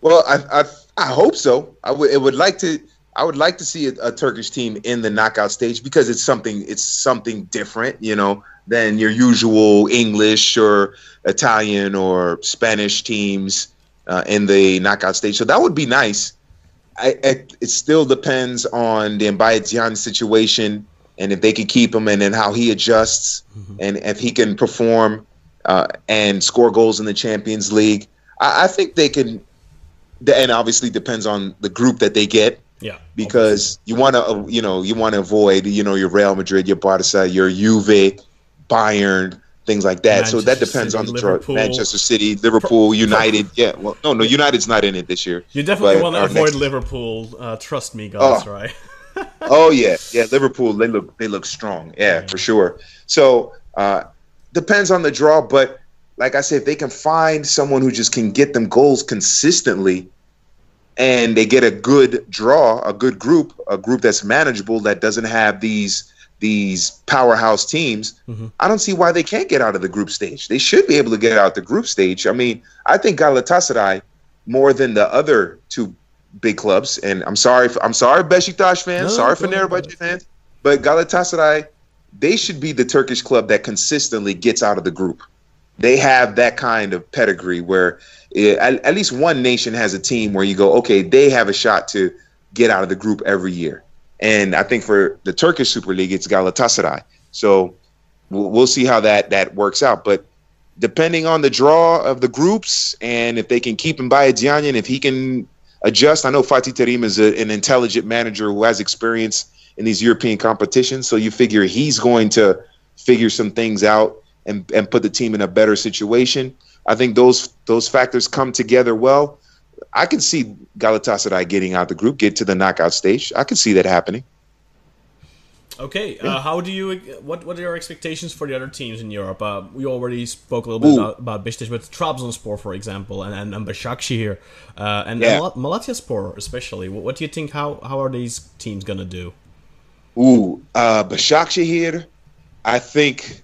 Well, I I, I hope so. I would. It would like to. I would like to see a, a Turkish team in the knockout stage because it's something. It's something different, you know, than your usual English or Italian or Spanish teams uh, in the knockout stage. So that would be nice. I, I, it still depends on the Mbaye situation and if they can keep him and then how he adjusts and if he can perform uh, and score goals in the Champions League. I, I think they can. And obviously depends on the group that they get Yeah. because you want to, you know, you want to avoid, you know, your Real Madrid, your Barca, your Juve, Bayern, things like that. so that Manchester depends on the draw. Liverpool. Manchester City, Liverpool, United. Yeah, well, no, no, United's not in it this year. You definitely want to avoid Liverpool. Uh, trust me, Oh. Right. oh yeah, yeah. Liverpool, they look they look strong. Yeah, for sure. So uh, depends on the draw, but like I said, if they can find someone who just can get them goals consistently, and they get a good draw, a good group, a group that's manageable that doesn't have these these powerhouse teams, Mhm. I don't see why they can't get out of the group stage. They should be able to get out the group stage. I mean, I think Galatasaray more than the other two big clubs. And I'm sorry, for, I'm sorry, Besiktas fans, No, sorry for Fenerbahce fans, but Galatasaray, they should be the Turkish club that consistently gets out of the group. They have that kind of pedigree where at, at least one nation has a team where you go, okay, they have a shot to get out of the group every year. And I think for the Turkish Super League, it's Galatasaray. So we'll, see how that that works out. But depending on the draw of the groups and if they can keep Mbaye Diagne, if he can adjust. I know Fatih Terim is a, an intelligent manager who has experience in these European competitions. So you figure he's going to figure some things out and, and put the team in a better situation. I think those those factors come together well. I can see Galatasaray getting out of the group, get to the knockout stage. I can see that happening. Okay, uh, how do you? What What are your expectations for the other teams in Europe? Uh, we already spoke a little bit Ooh. about, about Besiktas, but Trabzonspor, for example, and and, and Başakşehir here, uh, and, Yeah. and Mal- Malatyaspor especially. What, what do you think? How how are these teams gonna do? Ooh, uh, Başakşehir, I think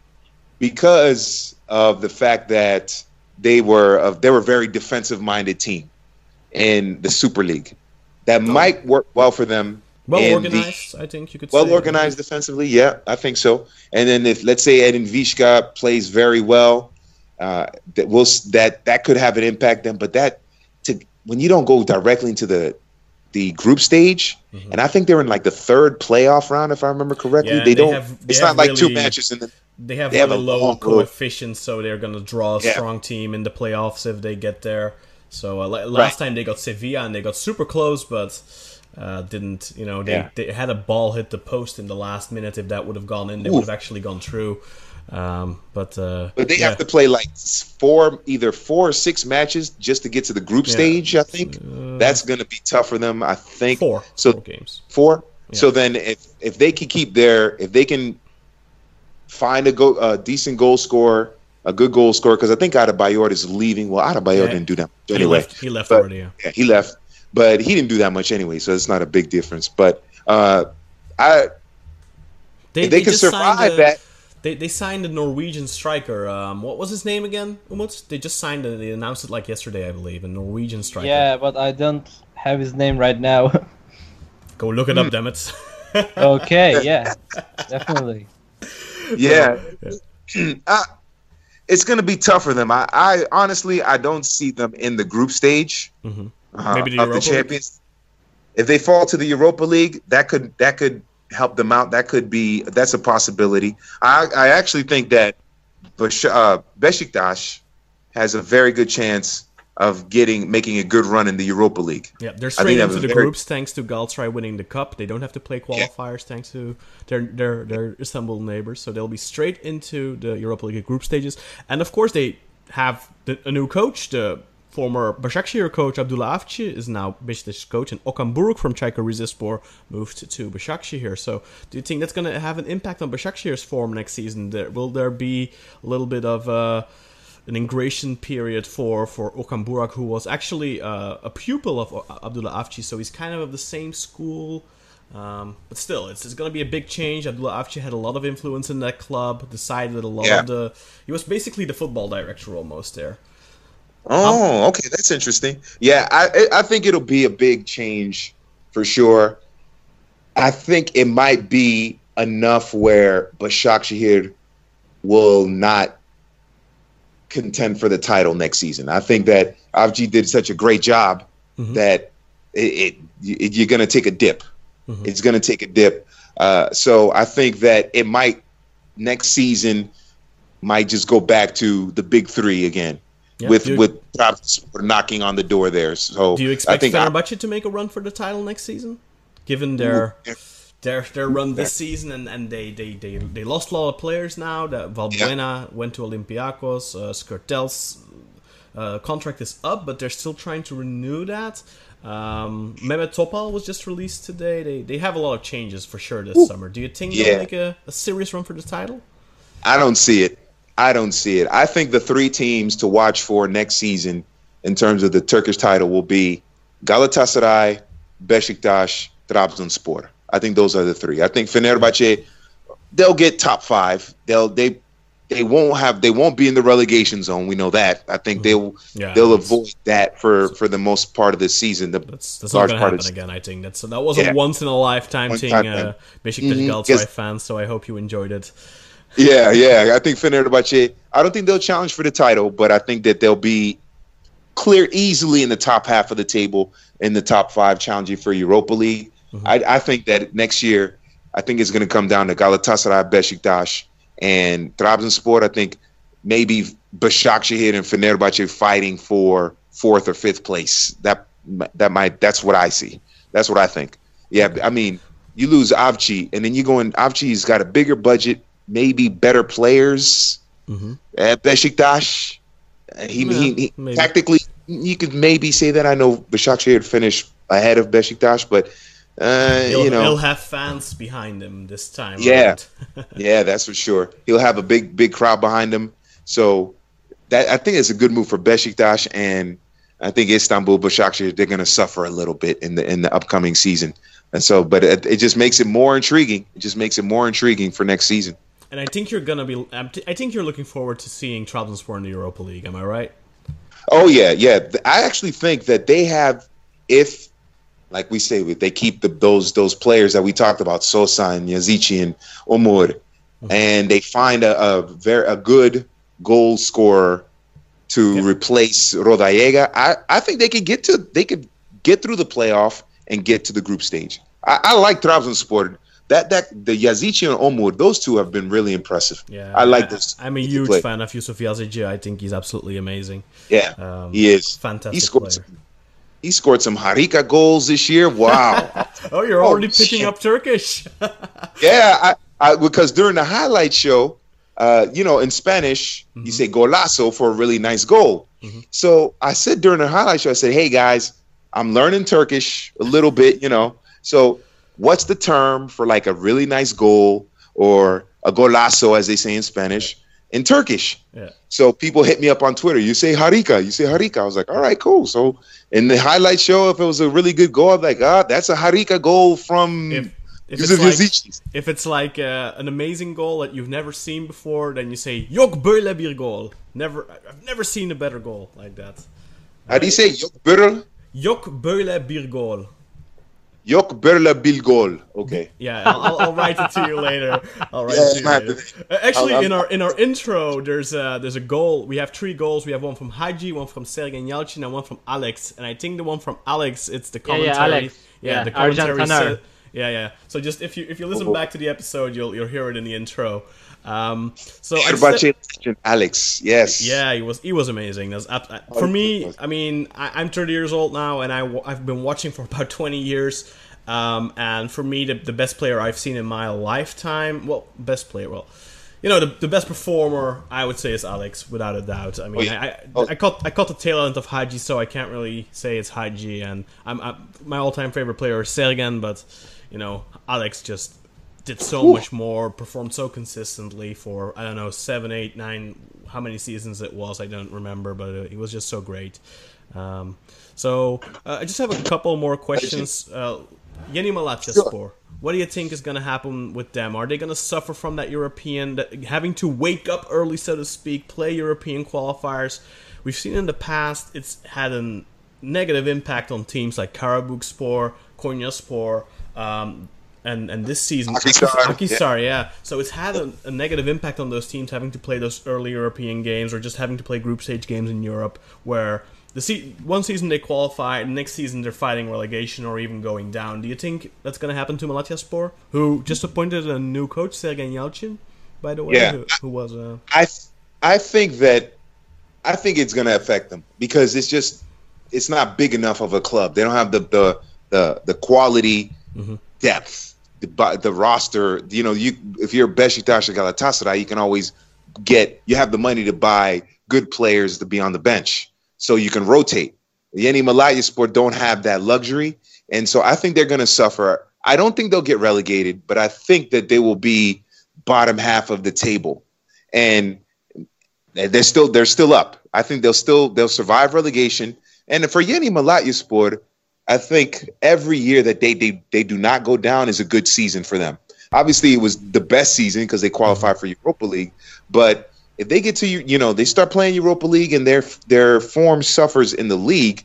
because of the fact that they were uh, they were a very defensive minded team in the Super League, that might work well for them. Well in the- organized, I think you could say. well say. organized defensively. Yeah, I think so. And then if let's say Edin Višća plays very well, uh, that will that that could have an impact then. But that to when you don't go directly into the the group stage, Mhm. and I think they're in like the third playoff round if I remember correctly. Yeah, they, they don't. have- they it's not like two matches in the. They have They have a low coefficients, so they're gonna draw a Yeah. strong team in the playoffs if they get there. So uh, la- last time they got Sevilla and they got super close, but uh, didn't. You know, they, Yeah. they had a ball hit the post in the last minute. If that would have gone in, they Ooh. would have actually gone through. Um, but uh, But they yeah. have to play like four, either four or six matches just to get to the group Yeah. stage. I think Uh, that's going to be tough for them. I think four. So four games. Four. Yeah. So then, if if they can keep their, if they can find a go a decent goal scorer, a good goal scorer, because I think Adebayor is leaving. Well, Adebayor didn't do that much He anyway. left. He left but- already. Yeah. Yeah, he left, but he didn't do that much anyway, so it's not a big difference. But uh, I They, if they, can survive a- that. They, they signed a Norwegian striker. Um, what was his name again? Umut? They just signed it. They announced it like yesterday, I believe. A Norwegian striker. Yeah, but I don't have his name right now. Go look it Hmm. up, damn it. okay, yeah, definitely. Yeah, uh, it's going to be tough for them. I, I honestly, I don't see them in the group stage Mhm. uh, Maybe the of Europa the League? champions. If they fall to the Europa League, that could that could help them out. That could be that's a possibility. I I actually think that uh, Besiktas has a very good chance of getting making a good run in the Europa League. Yeah, they're straight into the very- groups thanks to Galatasaray winning the cup. They don't have to play qualifiers thanks to their their their Istanbul neighbors, so they'll be straight into the Europa League group stages. And of course, they have the, a new coach. The former Başakşehir coach Abdullah Avci is now Beşiktaş coach, and Okan Buruk from Çaykur Rizespor moved to Başakşehir. So, do you think that's going to have an impact on Başakşehir's form next season? There, will there be a little bit of uh, an ingration period for for Okan Buruk, who was actually uh, a pupil of Abdullah Avci, so he's kind of of the same school. Um, but still, it's, it's going to be a big change. Abdullah Avci had a lot of influence in that club. Decided a lot Yeah. of the. He was basically the football director almost there. Oh, okay, that's interesting. Yeah, I I- think it'll be a big change for sure. I think it might be enough where Başakşehir will not contend for the title next season. I think that Avci did such a great job Mhm. that it, it, it you're going to take a dip. Mhm. It's going to take a dip. Uh, so I think that it might next season might just go back to the big three again Yeah. with you, with Trabzonspor knocking on the door there. So do you expect I- Fenerbahce to make a run for the title next season, given their their their run this season and, and they, they, they, they lost a lot of players now. That Valbuena went to Olympiacos, uh, Skrtel's uh, contract is up, but they're still trying to renew that. Um, Mehmet Topal was just released today. They they have a lot of changes for sure this summer. Do you think Yeah. they'll make a, a serious run for the title? I don't see it. I don't see it. I think the three teams to watch for next season in terms of the Turkish title will be Galatasaray, Besiktas, Trabzonspor. I think those are the three. I think Fenerbahce they'll get top 5. They'll they they won't have they won't be in the relegation zone. We know that. I think they'll Yeah, they'll avoid that for for the most part of the season. The That's that's not large gonna part happen again. I think that's that was Yeah. a once in a lifetime thing. Uh. Besiktas Mhm. Galatasaray Yes. fans. So I hope you enjoyed it. Yeah, yeah. I think Fenerbahce. I don't think they'll challenge for the title, but I think that they'll be clear easily in the top half of the table in the top five, challenging for Europa League. Mm-hmm. I, I think that next year, I think it's going to come down to Galatasaray, Besiktas, and Trabzonspor. I think maybe Başakşehir and Fenerbahce fighting for fourth or fifth place. That that might. That's what I see. That's what I think. Yeah, I mean, you lose Avci, and then you go in. Avci's got a bigger budget, maybe better players Mhm. at Besiktas. Uh, He, Yeah, he, he tactically, you could maybe say that. I know Başakşehir finished ahead of Besiktas, but uh, He'll, you know, he'll have fans behind him this time. Yeah. right? yeah, that's for sure. He'll have a big, big crowd behind him. So that I think it's a good move for Besiktas, and I think Istanbul Başakşehir they're going to suffer a little bit in the in the upcoming season. And so, but it, it just makes it more intriguing. It just makes it more intriguing for next season. And I think you're gonna be. I think you're looking forward to seeing Trabzonspor in the Europa League. Am I right? Oh yeah, yeah. I actually think that they have, if like we say, they keep the, those those players that we talked about, Sosa and Yazici and Omur, mm-hmm. and they find a, a very a good goal scorer to yeah. replace Rodallega. I, I think they could get to they could get through the playoff and get to the group stage. I, I like Trabzonspor. That that the Yazici and Omur, those two have been really impressive. Yeah, I like this. I'm a huge play. fan of Yusuf Yazici. I think he's absolutely amazing. Yeah, um, he is fantastic. He scored, some, he scored some Harika goals this year. Wow. oh, you're already oh, picking shit. up Turkish. yeah, I, I, because during the highlight show, uh, you know, in Spanish, mm-hmm. you say golazo for a really nice goal. Mm-hmm. So I said during the highlight show, I said, hey guys, I'm learning Turkish a little bit, you know. So what's the term for like a really nice goal or a golazo, as they say in Spanish, in Turkish? Yeah. So people hit me up on Twitter. You say harika. You say harika. I was like, all right, cool. So in the highlight show, if it was a really good goal, I'm like, ah, that's a harika goal from. If, if it's, like, if it's like uh, an amazing goal that you've never seen before, then you say yok böyle bir goal. Never, I've never seen a better goal like that. How do you say yok böyle? Yok böyle bir gol. Yok böyle bir gol. Okay. Yeah, I'll, I'll, write it to you later. I'll write yeah, it to you later. Uh, actually, in our in our intro, there's a there's a goal. We have three goals. We have one from Hagi, one from Sergen Yalçın, and one from Alex. And I think the one from Alex, it's the commentary. Yeah, yeah, Alex. yeah, yeah the commentary. Said, yeah, yeah. So just if you if you listen oh. back to the episode, you'll you'll hear it in the intro. Um, so said, Alex, yes, yeah, he was he was amazing. Uh, for me, I mean, I, am 30 years old now, and I I've been watching for about 20 years. Um, and for me, the, the best player I've seen in my lifetime, well, best player, well, you know, the, the best performer I would say is Alex, without a doubt. I mean, oh, yeah. I, oh. I caught I caught the tail end of Hagi, so I can't really say it's Hagi. And I'm, I'm my all time favorite player is Sergen, but you know, Alex just did so Ooh. much more, performed so consistently for I don't know seven, eight, nine, how many seasons it was, I don't remember, but it, was just so great. Um, so uh, I just have a couple more questions. Uh, Yeni Malatyaspor. Sure. What do you think is going to happen with them? Are they going to suffer from that European, that, having to wake up early, so to speak, play European qualifiers? We've seen in the past it's had a negative impact on teams like Karabükspor, Konyaspor, um, and and this season Akhisar, yeah. yeah. So it's had a, a, negative impact on those teams having to play those early European games or just having to play group stage games in Europe where the se- one season they qualify, and next season they're fighting relegation or even going down. Do you think that's going to happen to Malatyaspor, who just appointed a new coach, Sergen Yalçın, by the way, yeah. who, who was uh... I I think that I think it's going to affect them because it's just it's not big enough of a club. They don't have the the the, the quality mm-hmm. depth, the the roster. You know, you if you're Besiktas or Galatasaray, you can always get. You have the money to buy good players to be on the bench, so you can rotate. Yeni Malatyaspor don't have that luxury, and so I think they're going to suffer. I don't think they'll get relegated, but I think that they will be bottom half of the table, and they're still they're still up. I think they'll still they'll survive relegation. And for Yeni Malatyaspor, I think every year that they, they they do not go down is a good season for them. Obviously, it was the best season because they qualified for Europa League. But if they get to you, you know, they start playing Europa League and their their form suffers in the league,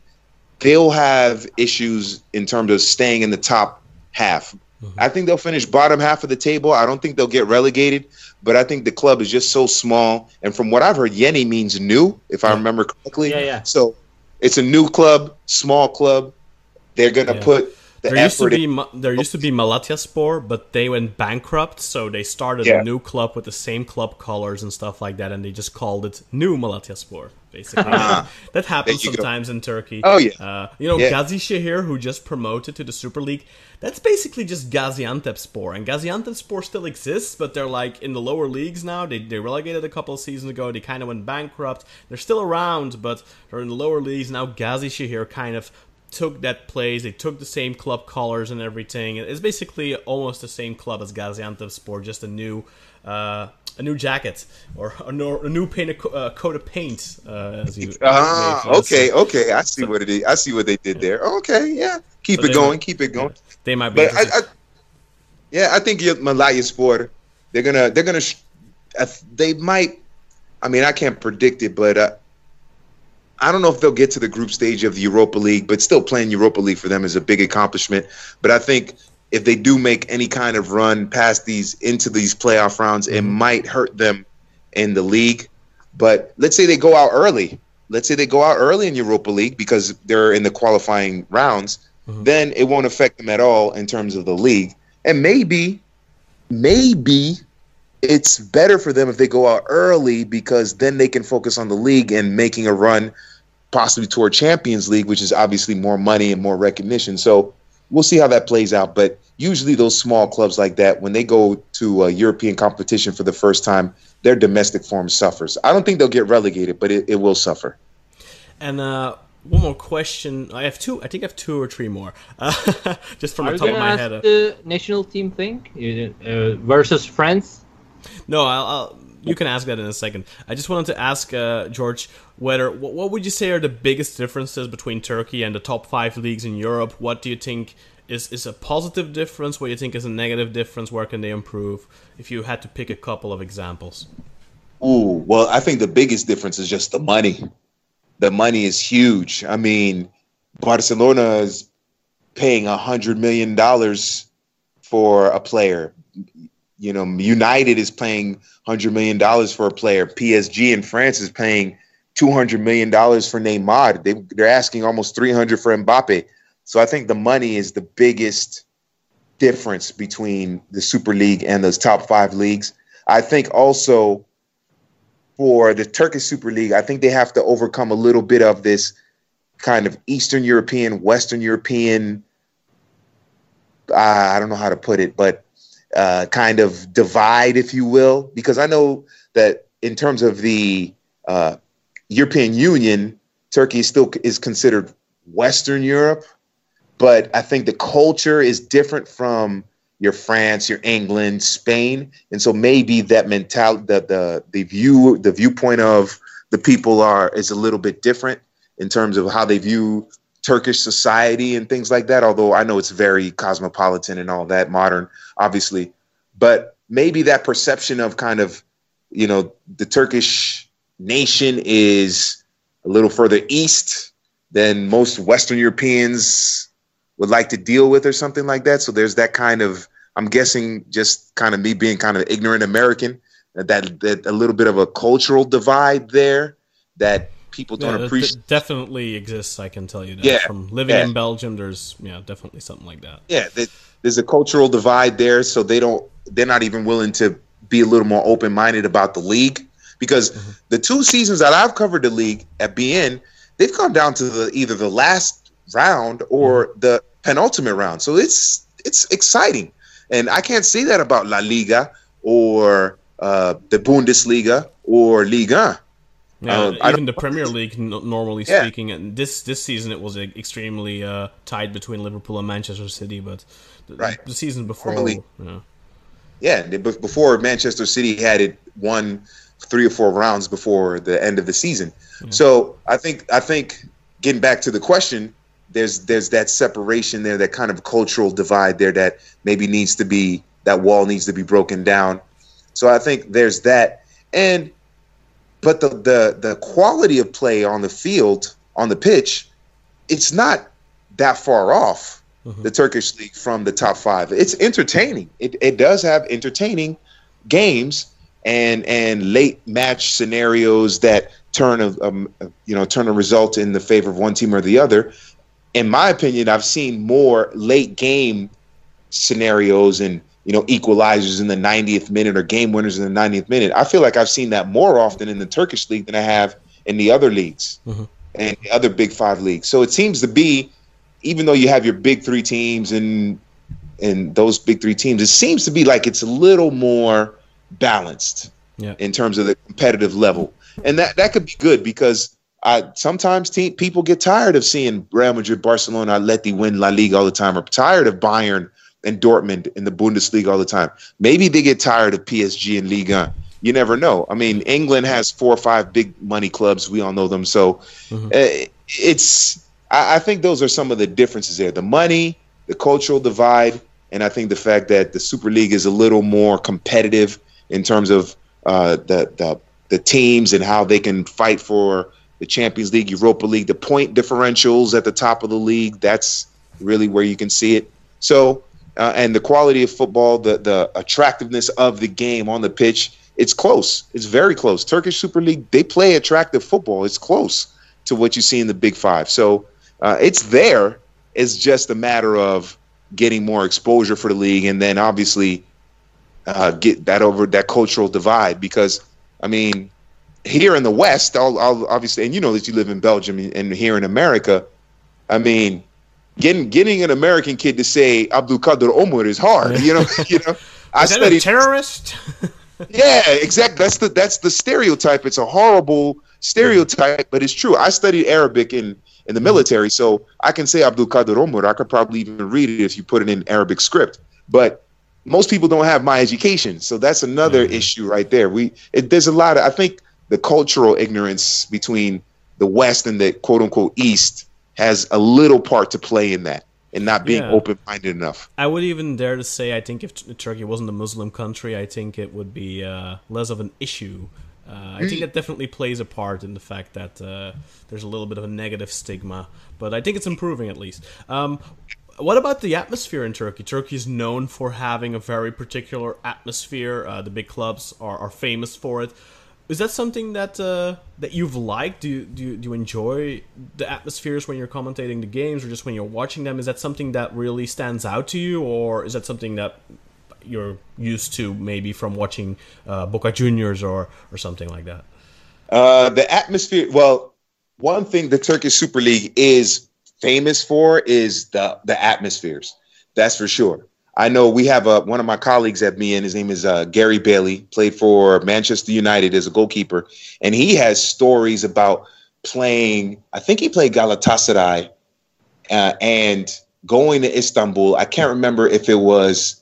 they'll have issues in terms of staying in the top half. Mm-hmm. I think they'll finish bottom half of the table. I don't think they'll get relegated, but I think the club is just so small. And from what I've heard, Yeni means new, if I remember correctly. Yeah, yeah. So it's a new club, small club. They're gonna yeah. put the there used to be in- there used to be Malatyaspor, but they went bankrupt, so they started yeah. a new club with the same club colors and stuff like that, and they just called it New Malatyaspor. Basically, that, that happens sometimes go. in Turkey. Oh yeah, uh, you know yeah. Gazişehir, who just promoted to the Super League. That's basically just Gaziantepspor, and Gaziantepspor still exists, but they're like in the lower leagues now. They they relegated a couple of seasons ago. They kind of went bankrupt. They're still around, but they're in the lower leagues now. Gazişehir kind of took that place. They took the same club colors and everything. It's basically almost the same club as Gaziantepspor, just a new uh, a new jacket or a, no, a new paint, uh, coat of paint. Uh, as you ah, okay, okay, I see so, what it is. I see what they did there. Okay, yeah, keep so it going, might, keep it going. They might be. But I, I, yeah, I think Malatyaspor. They're gonna, they're gonna, they might. I mean, I can't predict it, but uh, I don't know if they'll get to the group stage of the Europa League, but still playing Europa League for them is a big accomplishment. But I think if they do make any kind of run past these into these playoff rounds, it might hurt them in the league. But let's say they go out early. Let's say they go out early in Europa League because they're in the qualifying rounds. Mm-hmm. Then it won't affect them at all in terms of the league. And maybe, maybe it's better for them if they go out early because then they can focus on the league and making a run possibly toward Champions League, which is obviously more money and more recognition. So we'll see how that plays out. But usually those small clubs like that, when they go to a European competition for the first time, their domestic form suffers. I don't think they'll get relegated, but it, it will suffer. And uh, one more question. I have two. I think I have two or three more. Uh, just from Are the top of my ask head. The national team thing uh, versus France. No, I'll, I'll, you can ask that in a second. I just wanted to ask uh, George whether what, what would you say are the biggest differences between Turkey and the top five leagues in Europe? What do you think is is a positive difference? What do you think is a negative difference? Where can they improve? If you had to pick a couple of examples. Ooh, well, I think the biggest difference is just the money. The money is huge. I mean, Barcelona is paying a hundred million dollars for a player. You know, United is paying hundred million dollars for a player. PSG in France is paying two hundred million dollars for Neymar. They they're asking almost three hundred for Mbappe. So I think the money is the biggest difference between the Super League and those top five leagues. I think also for the Turkish Super League, I think they have to overcome a little bit of this kind of Eastern European, Western European. Uh, I don't know how to put it, but uh, kind of divide, if you will, because I know that in terms of the uh, European Union, Turkey still is considered Western Europe, but I think the culture is different from your France, your England, Spain, and so maybe that mentality, the the the view, the viewpoint of the people are is a little bit different in terms of how they view Turkish society and things like that. Although I know it's very cosmopolitan and all that, modern, obviously, but maybe that perception of kind of, you know, the Turkish nation is a little further east than most Western Europeans would like to deal with or something like that. So there's that kind of I'm guessing just kind of me being kind of ignorant American that that a little bit of a cultural divide there that people don't yeah, appreciate. definitely exists. I can tell you that. Yeah, From living yeah. in Belgium, there's yeah, definitely something like that. Yeah, there's a cultural divide there, so they don't. They're not even willing to be a little more open minded about the league because mm-hmm. the two seasons that I've covered the league at beIN, they've come down to the either the last round or mm-hmm. the penultimate round. So it's it's exciting, and I can't say that about La Liga or uh, the Bundesliga or Liga. Yeah, Um, even the Premier League, normally Yeah. speaking, and this this season it was extremely uh, tied between Liverpool and Manchester City, but the, Right. the season before, Normally- yeah. Yeah, before Manchester City had it won three or four rounds before the end of the season. So I think I think getting back to the question, there's there's that separation there, that kind of cultural divide there that maybe needs to be that wall needs to be broken down. So I think there's that, and but the the the quality of play on the field on the pitch, it's not that far off the Turkish league from the top five. It's entertaining. It it does have entertaining games and and late match scenarios that turn a um, you know turn a result in the favor of one team or the other. In my opinion, I've seen more late game scenarios and you know equalizers in the 90th minute or game winners in the 90th minute. I feel like I've seen that more often in the Turkish league than I have in the other leagues mm-hmm. and the other Big Five leagues. So it seems to be, even though you have your big three teams and and those big three teams, it seems to be like it's a little more balanced Yeah. in terms of the competitive level, and that that could be good because I sometimes team, people get tired of seeing Real Madrid, Barcelona, Atleti win La Liga all the time, or tired of Bayern and Dortmund in the Bundesliga all the time. Maybe they get tired of PSG and Liga. You never know. I mean, England has four or five big money clubs. We all know them. So uh, it's. I, I think those are some of the differences there: the money, the cultural divide, and I think the fact that the Super League is a little more competitive in terms of uh, the the the teams and how they can fight for the Champions League, Europa League, the point differentials at the top of the league. That's really where you can see it. So, uh, and the quality of football, the the attractiveness of the game on the pitch, it's close. It's very close. Turkish Super League, they play attractive football. It's close to what you see in the Big Five. So uh, it's there. It's just a matter of getting more exposure for the league, and then obviously uh, get that over that cultural divide. Because I mean, here in the West, I'll, I'll obviously, and you know that you live in Belgium and here in America. I mean, getting getting an American kid to say Abdul Qadir Omar is hard. You know, you know. I studied terrorist. yeah, exactly. That's the that's the stereotype. It's a horrible stereotype, but it's true. I studied Arabic in in the military, so I can say Abdul Qadir Omar. I could probably even read it if you put it in Arabic script. But most people don't have my education, so that's another mm-hmm. issue right there. We it, there's a lot of I think the cultural ignorance between the West and the quote unquote East has a little part to play in that and not being yeah. open minded enough. I would even dare to say I think if Turkey wasn't a Muslim country, I think it would be uh, less of an issue. Uh, I think that definitely plays a part in the fact that uh, there's a little bit of a negative stigma, but I think it's improving at least. Um, what about the atmosphere in Turkey? Turkey is known for having a very particular atmosphere. Uh, the big clubs are, are famous for it is that something that uh, that you've liked? Do you, do you, do you enjoy the atmospheres when you're commentating the games, or just when you're watching them? Is that something that really stands out to you, or is that something that you're used to maybe from watching uh, Boca Juniors or or something like that? Uh, the atmosphere. Well, one thing the Turkish Super League is famous for is the the atmospheres. That's for sure. I know we have a, one of my colleagues at me, and his name is uh, Gary Bailey, played for Manchester United as a goalkeeper, and he has stories about playing. I think he played Galatasaray uh, and going to Istanbul. I can't remember if it was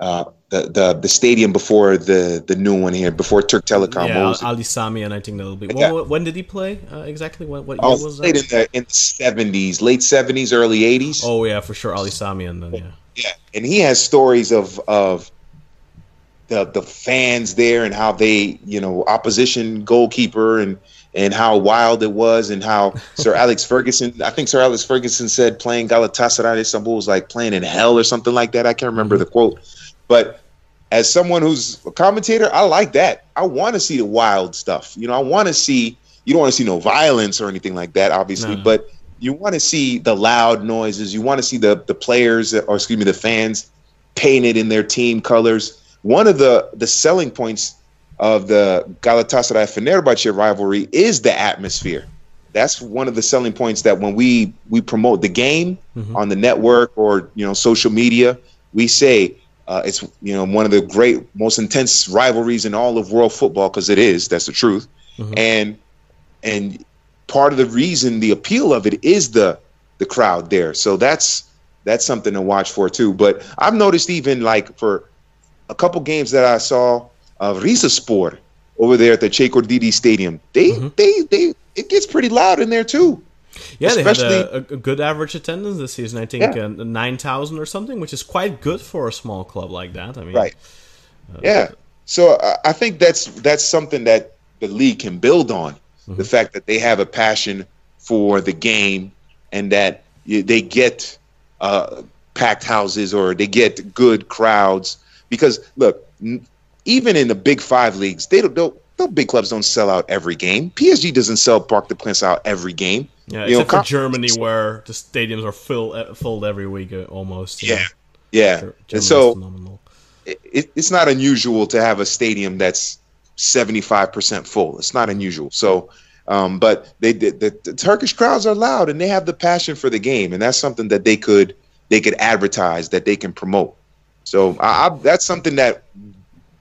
uh, the, the the stadium before the the new one here before Türk Telekom. Yeah, Ali Sami, and I think that'll be. When, when did he play uh, exactly? What, what year oh, was that? In the in the seventies, late seventies, early eighties. Oh yeah, for sure, Ali Sami, and then yeah. Yeah, and he has stories of of the the fans there and how they, you know, opposition goalkeeper and and how wild it was and how Sir Alex Ferguson, I think Sir Alex Ferguson said playing Galatasaray Istanbul was like playing in hell or something like that. I can't remember the mm-hmm. quote, but as someone who's a commentator, I like that. I want to see the wild stuff. You know, I want to see. You don't want to see no violence or anything like that, obviously, no. but you want to see the loud noises. You want to see the the players, or excuse me, the fans painted in their team colors. One of the the selling points of the Galatasaray Fenerbahce rivalry is the atmosphere. That's one of the selling points that when we we promote the game mm-hmm. on the network or you know social media, we say uh, it's you know one of the great, most intense rivalries in all of world football because it is. That's the truth. Mm-hmm. And and part of the reason, the appeal of it is the the crowd there. So that's that's something to watch for too. But I've noticed even like for a couple games that I saw of Sport over there at the Çaykur Stadium, they mm-hmm. they they it gets pretty loud in there too. Yeah, Especially, they had a, a, good average attendance this season. I think yeah. uh, nine thousand or something, which is quite good for a small club like that. I mean, right? Uh, yeah. So I think that's that's something that the league can build on mm-hmm. the fact that they have a passion for the game and that they get uh, packed houses or they get good crowds. Because look, even in the big five leagues, they don't. don't no big clubs don't sell out every game. PSG doesn't sell Parc des Princes out every game. Yeah, you except know, for Germany, where the stadiums are filled filled every week uh, almost. Yeah, know. yeah. and so it, it's not unusual to have a stadium that's seventy five percent full. It's not unusual. So um, but they the, the, Turkish crowds are loud and they have the passion for the game, and that's something that they could they could advertise that they can promote. So I, I, that's something that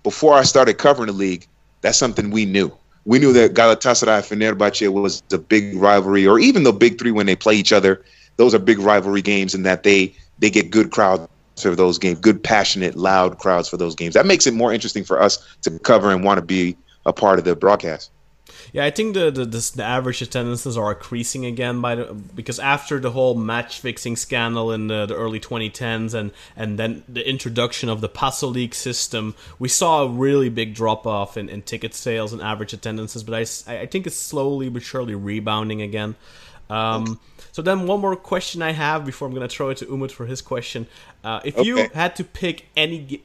before I started covering the league, that's something we knew. We knew that Galatasaray Fenerbahce was a big rivalry, or even the big three when they play each other. Those are big rivalry games, and that they they get good crowds for those games, good passionate, loud crowds for those games. That makes it more interesting for us to cover and want to be a part of the broadcast. Yeah, I think the the, the, the average attendances are increasing again by the, because after the whole match fixing scandal in the, the early 2010s and and then the introduction of the Passolig system, we saw a really big drop off in, in ticket sales and average attendances. But I, I think it's slowly but surely rebounding again. Um, okay. So then, one more question I have before I'm going to throw it to Umut for his question. Uh, if okay. you had to pick any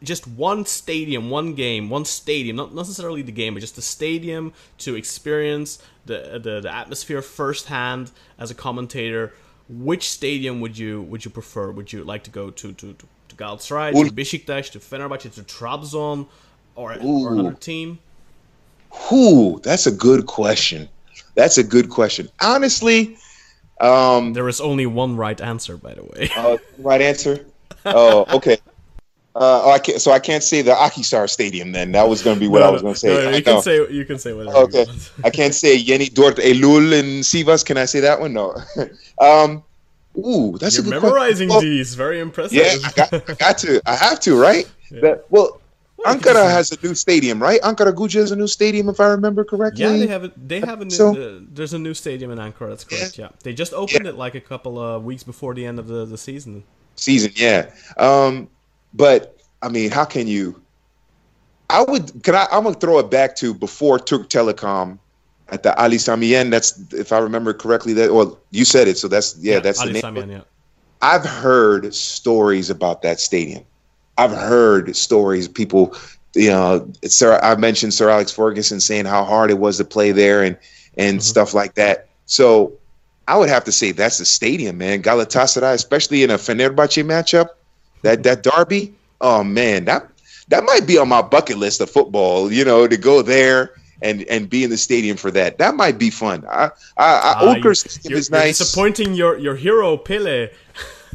just one stadium, one game, one stadium, not necessarily the game, but just the stadium to experience the the, the atmosphere firsthand as a commentator. Which stadium would you would you prefer? Would you like to go to to to, to Galatasaray, to Besiktas, to Fenerbahce, to Trabzon, or, or another team? Ooh, that's a good question. That's a good question. Honestly, um, there is only one right answer, by the way. uh, right answer. Oh, okay. Uh, oh, I can't, so I can't say the Akhisar Stadium. Then that was going to be what no, I was going to say. No, you can say you can say whatever. Okay, I can't say Yeni Dört Eylül and Sivas. Can I say that one? No. um, ooh, that's You're a good memorizing question. these. Very impressive. Yeah, I got, I got to. I have to. Right. Yeah. That, well, Ankara has a new stadium, right? Ankara Gücü has a new stadium, if I remember correctly. Yeah, they have a, they have a new. So, uh, there's a new stadium in Ankara. That's correct. Yeah, yeah. they just opened yeah. it like a couple of weeks before the end of the, the season. Season, yeah. Um, but I mean, how can you? I would. Can I? I'm gonna throw it back to before Türk Telekom at the Ali Sami Yen. That's if I remember correctly. That well, you said it, so that's yeah, yeah that's Ali the name. Yeah. I've heard stories about that stadium. I've heard stories. People, you know, Sir, I mentioned Sir Alex Ferguson saying how hard it was to play there and and mm-hmm. stuff like that. So I would have to say that's the stadium, man. Galatasaray, especially in a Fenerbahce matchup, that that derby oh man, that that might be on my bucket list of football. You know, to go there and and be in the stadium for that. That might be fun. I, I, I uh, you, is nice. Disappointing your your hero Pele.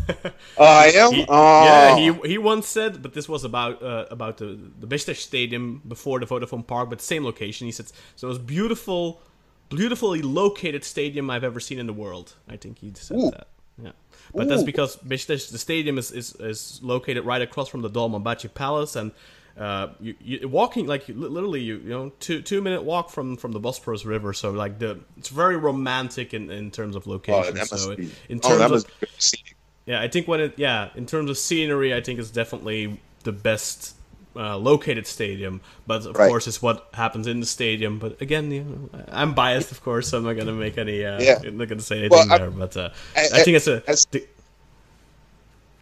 Oh, I am. He, oh. Yeah, he he once said, but this was about uh, about the the Besiktas Stadium before the Vodafone Park, but same location. He said so. It was beautiful, beautifully located stadium I've ever seen in the world. I think he said Ooh. that. Yeah. But Ooh. that's because Besiktas, the stadium is, is, is located right across from the Dolmabahce Palace, and uh, you, you walking like literally you you know two two minute walk from from the Bosporus River. So like the it's very romantic in, in terms of location. Oh, so be, in oh, terms oh, of yeah, I think when it yeah in terms of scenery, I think it's definitely the best uh, located stadium, but of right. course it's what happens in the stadium. But again, you know, I'm biased, of course, so I'm not gonna make any. Uh, yeah. I'm not gonna say anything well, there, but uh, I, I, think it's a. As,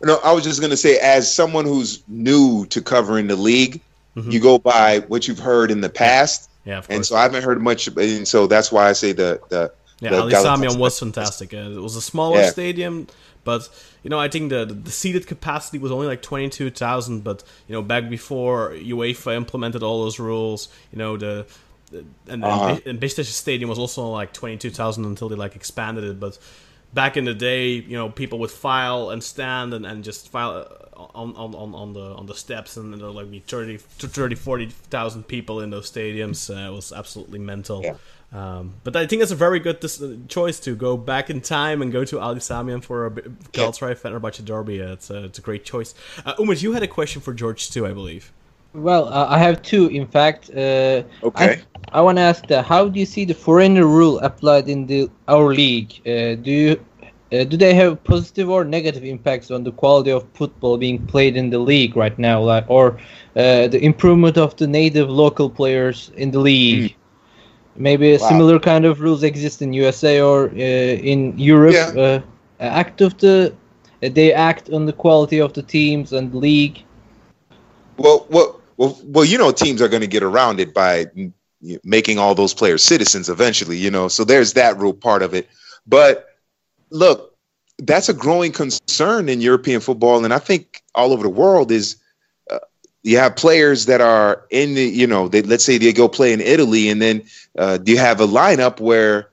no, I was just gonna say, as someone who's new to covering the league, mm-hmm. you go by what you've heard in the past. Yeah, and so I haven't heard much, and so that's why I say the the. Yeah, the Ali Sami Yen was fantastic. It was a smaller yeah. stadium, but you know, I think the the seated capacity was only like twenty two thousand. But you know, back before UEFA implemented all those rules, you know the. and, uh-huh. and, Stadium was also like twenty two thousand until they like expanded it. But back in the day, you know, people would file and stand and, and just file uh, on, on, on the on the steps, and there would like be 30, 30 40,000 people in those stadiums. Uh, it was absolutely mental. Yeah. Um, but I think it's a very good dis- choice to go back in time and go to Ali Sami Yen for a Galatasaray Fenerbahce derby. It's a, it's a great choice. Uh, Umut, you had a question for George too, I believe. Well, uh, I have two, in fact. Uh, okay. I, I want to ask that: How do you see the foreigner rule applied in the our league? Uh, do you uh, do they have positive or negative impacts on the quality of football being played in the league right now, like, or uh, the improvement of the native local players in the league? Mm. Maybe a wow. similar kind of rules exist in USA or uh, in Europe. Yeah. Uh, act of the uh, they act on the quality of the teams and the league. Well, well, well, well. You know, teams are going to get around it by making all those players citizens eventually. You know, so there's that rule part of it. But look, that's a growing concern in European football, and I think all over the world is you have players that are in the, you know, they, let's say they go play in Italy, and then uh, you have a lineup where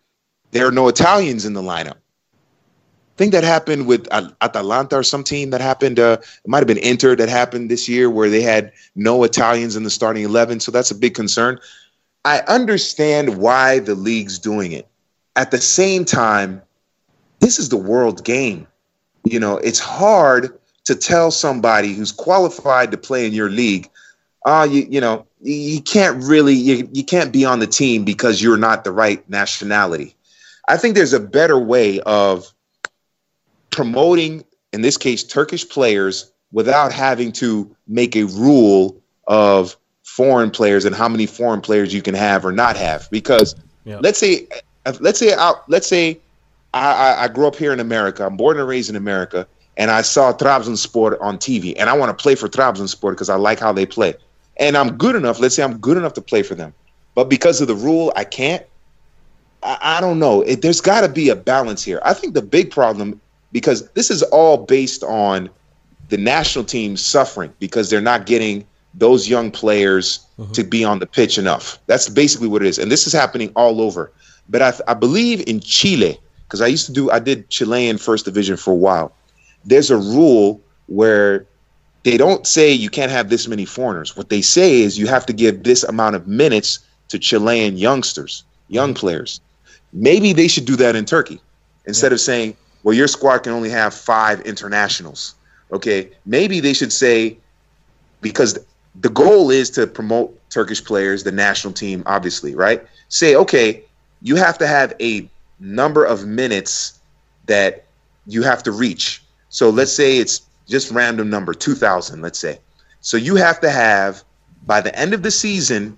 there are no Italians in the lineup. I think that happened with Atalanta or some team that happened. Uh, it might have been Inter that happened this year where they had no Italians in the starting 11. So that's a big concern. I understand why the league's doing it. At the same time, this is the world game. You know, it's hard to tell somebody who's qualified to play in your league, uh, you you know, you can't really you, you can't be on the team because you're not the right nationality. I think there's a better way of promoting, in this case, Turkish players without having to make a rule of foreign players and how many foreign players you can have or not have. Because yeah. let's say, let's say, I, let's say, I, I grew up here in America. I'm born and raised in America, and I saw Trabzonspor on TV, and I want to play for Trabzonspor because I like how they play, and I'm good enough. Let's say I'm good enough to play for them, but because of the rule, I can't. I, I don't know. It, there's got to be a balance here. I think the big problem because this is all based on the national team suffering because they're not getting those young players mm-hmm. to be on the pitch enough. That's basically what it is. And this is happening all over. But I, I believe in Chile, because I used to do, I did Chilean first division for a while. There's a rule where they don't say you can't have this many foreigners. What they say is you have to give this amount of minutes to Chilean youngsters, young mm-hmm. players. Maybe they should do that in Turkey instead yeah. of saying well, your squad can only have five internationals. Okay, maybe they should say because the goal is to promote Turkish players, the national team, obviously, right? Say, okay, you have to have a number of minutes that you have to reach. So let's say it's just random number, 2,000, let's say. So you have to have, by the end of the season,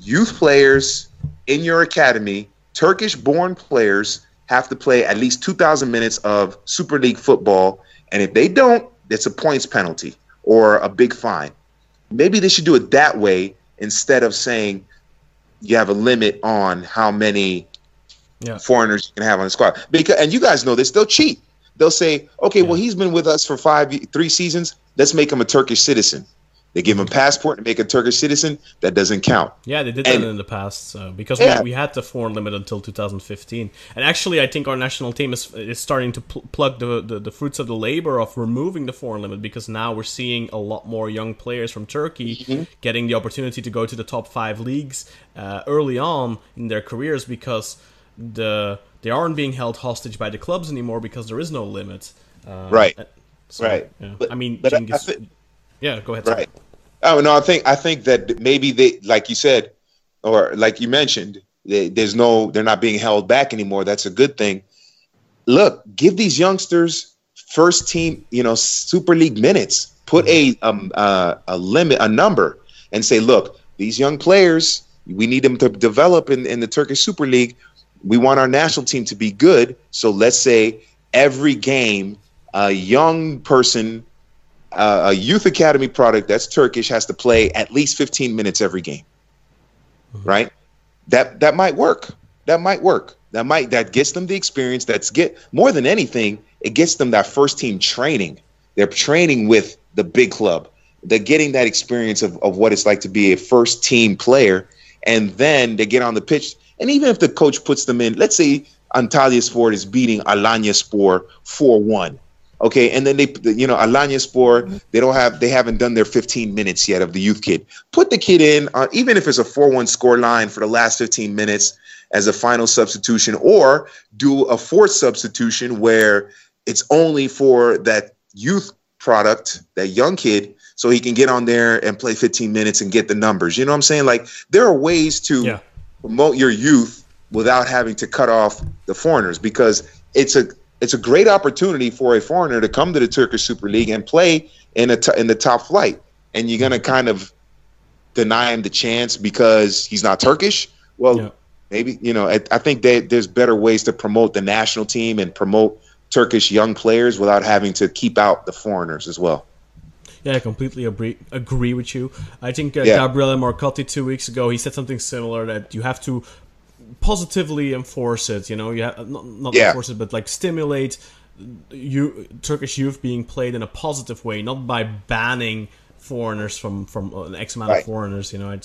youth players in your academy, Turkish born players have to play at least 2,000 minutes of Super League football. And if they don't, it's a points penalty or a big fine. Maybe they should do it that way instead of saying you have a limit on how many yeah. foreigners you can have on the squad. Because and you guys know this, they'll cheat. They'll say, okay, yeah. well, he's been with us for five, three seasons. Let's make him a Turkish citizen. They give him a passport and make a Turkish citizen. That doesn't count. Yeah, they did and, that in the past so, because yeah. we, we, had the foreign limit until 2015. And actually, I think our national team is is starting to pl- plug the, the, the fruits of the labor of removing the foreign limit because now we're seeing a lot more young players from Turkey mm-hmm. getting the opportunity to go to the top five leagues uh, early on in their careers because the they aren't being held hostage by the clubs anymore because there is no limit. Uh, right. So, right. Yeah. But, I mean, but Cengiz, I, yeah, go ahead. Right. Oh no, I think I think that maybe they, like you said, or like you mentioned, they, there's no, they're not being held back anymore. That's a good thing. Look, give these youngsters first team, you know, Super League minutes. Put a um, uh, a limit, a number, and say, look, these young players, we need them to develop in, in the Turkish Super League. We want our national team to be good. So let's say every game, a young person uh, a youth academy product that's Turkish has to play at least 15 minutes every game. Mm-hmm. Right? That that might work. That might work. That might that gets them the experience. That's get more than anything, it gets them that first team training. They're training with the big club. They're getting that experience of, of what it's like to be a first team player. And then they get on the pitch. And even if the coach puts them in, let's say Antalyaspor is beating Alanyaspor 4 1 Okay, and then they, you know, Alanyaspor, mm-hmm. they don't have, they haven't done their 15 minutes yet of the youth kid. Put the kid in, uh, even if it's a 4-1 score line for the last 15 minutes as a final substitution, or do a fourth substitution where it's only for that youth product, that young kid, so he can get on there and play 15 minutes and get the numbers. You know what I'm saying? Like there are ways to yeah. Promote your youth without having to cut off the foreigners because it's a it's a great opportunity for a foreigner to come to the Turkish Super League and play in a t- in the top flight, and you're gonna kind of deny him the chance because he's not Turkish. Well, yeah. maybe you know. I, I think that there's better ways to promote the national team and promote Turkish young players without having to keep out the foreigners as well. Yeah, I completely agree, agree with you. I think uh, yeah. Gabriele Marcotti two weeks ago he said something similar that you have to positively enforce it. You know, you have, not, not yeah. enforce it, but like stimulate you Turkish youth being played in a positive way, not by banning foreigners from from an X amount right. of foreigners. You know,